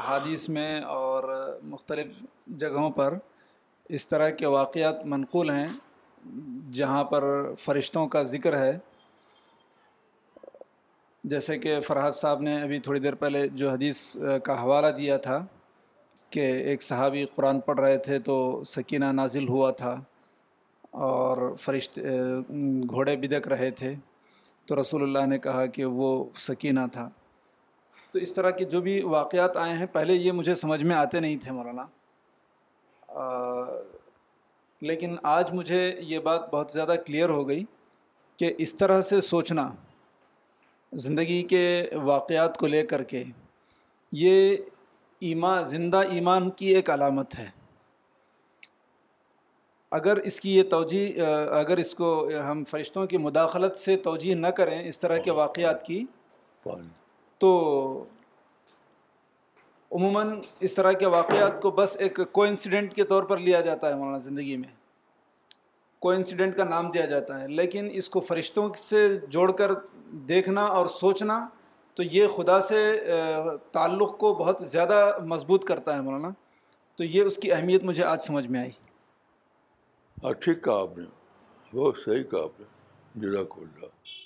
احادیث میں اور مختلف جگہوں پر اس طرح کے واقعات منقول ہیں جہاں پر فرشتوں کا ذکر ہے جیسے کہ فرحت صاحب نے ابھی تھوڑی دیر پہلے جو حدیث کا حوالہ دیا تھا کہ ایک صحابی قرآن پڑھ رہے تھے تو سکینہ نازل ہوا تھا اور فرشتے گھوڑے بدک رہے تھے تو رسول اللہ نے کہا کہ وہ سکینہ تھا تو اس طرح کے جو بھی واقعات آئے ہیں پہلے یہ مجھے سمجھ میں آتے نہیں تھے مولانا لیکن آج مجھے یہ بات بہت زیادہ کلیئر ہو گئی کہ اس طرح سے سوچنا زندگی کے واقعات کو لے کر کے یہ ایمان زندہ ایمان کی ایک علامت ہے اگر اس کی یہ توجہ اگر اس کو ہم فرشتوں کی مداخلت سے توجہ نہ کریں اس طرح کے واقعات کی تو عموماً اس طرح کے واقعات کو بس ایک کوئنسیڈنٹ کے طور پر لیا جاتا ہے مولانا زندگی میں کوئنسیڈنٹ کا نام دیا جاتا ہے لیکن اس کو فرشتوں سے جوڑ کر دیکھنا اور سوچنا تو یہ خدا سے تعلق کو بہت زیادہ مضبوط کرتا ہے مولانا تو یہ اس کی اہمیت مجھے آج سمجھ میں آئی ہاں ٹھیک کہا آپ نے بہت صحیح کہا آپ نے جزاک اللہ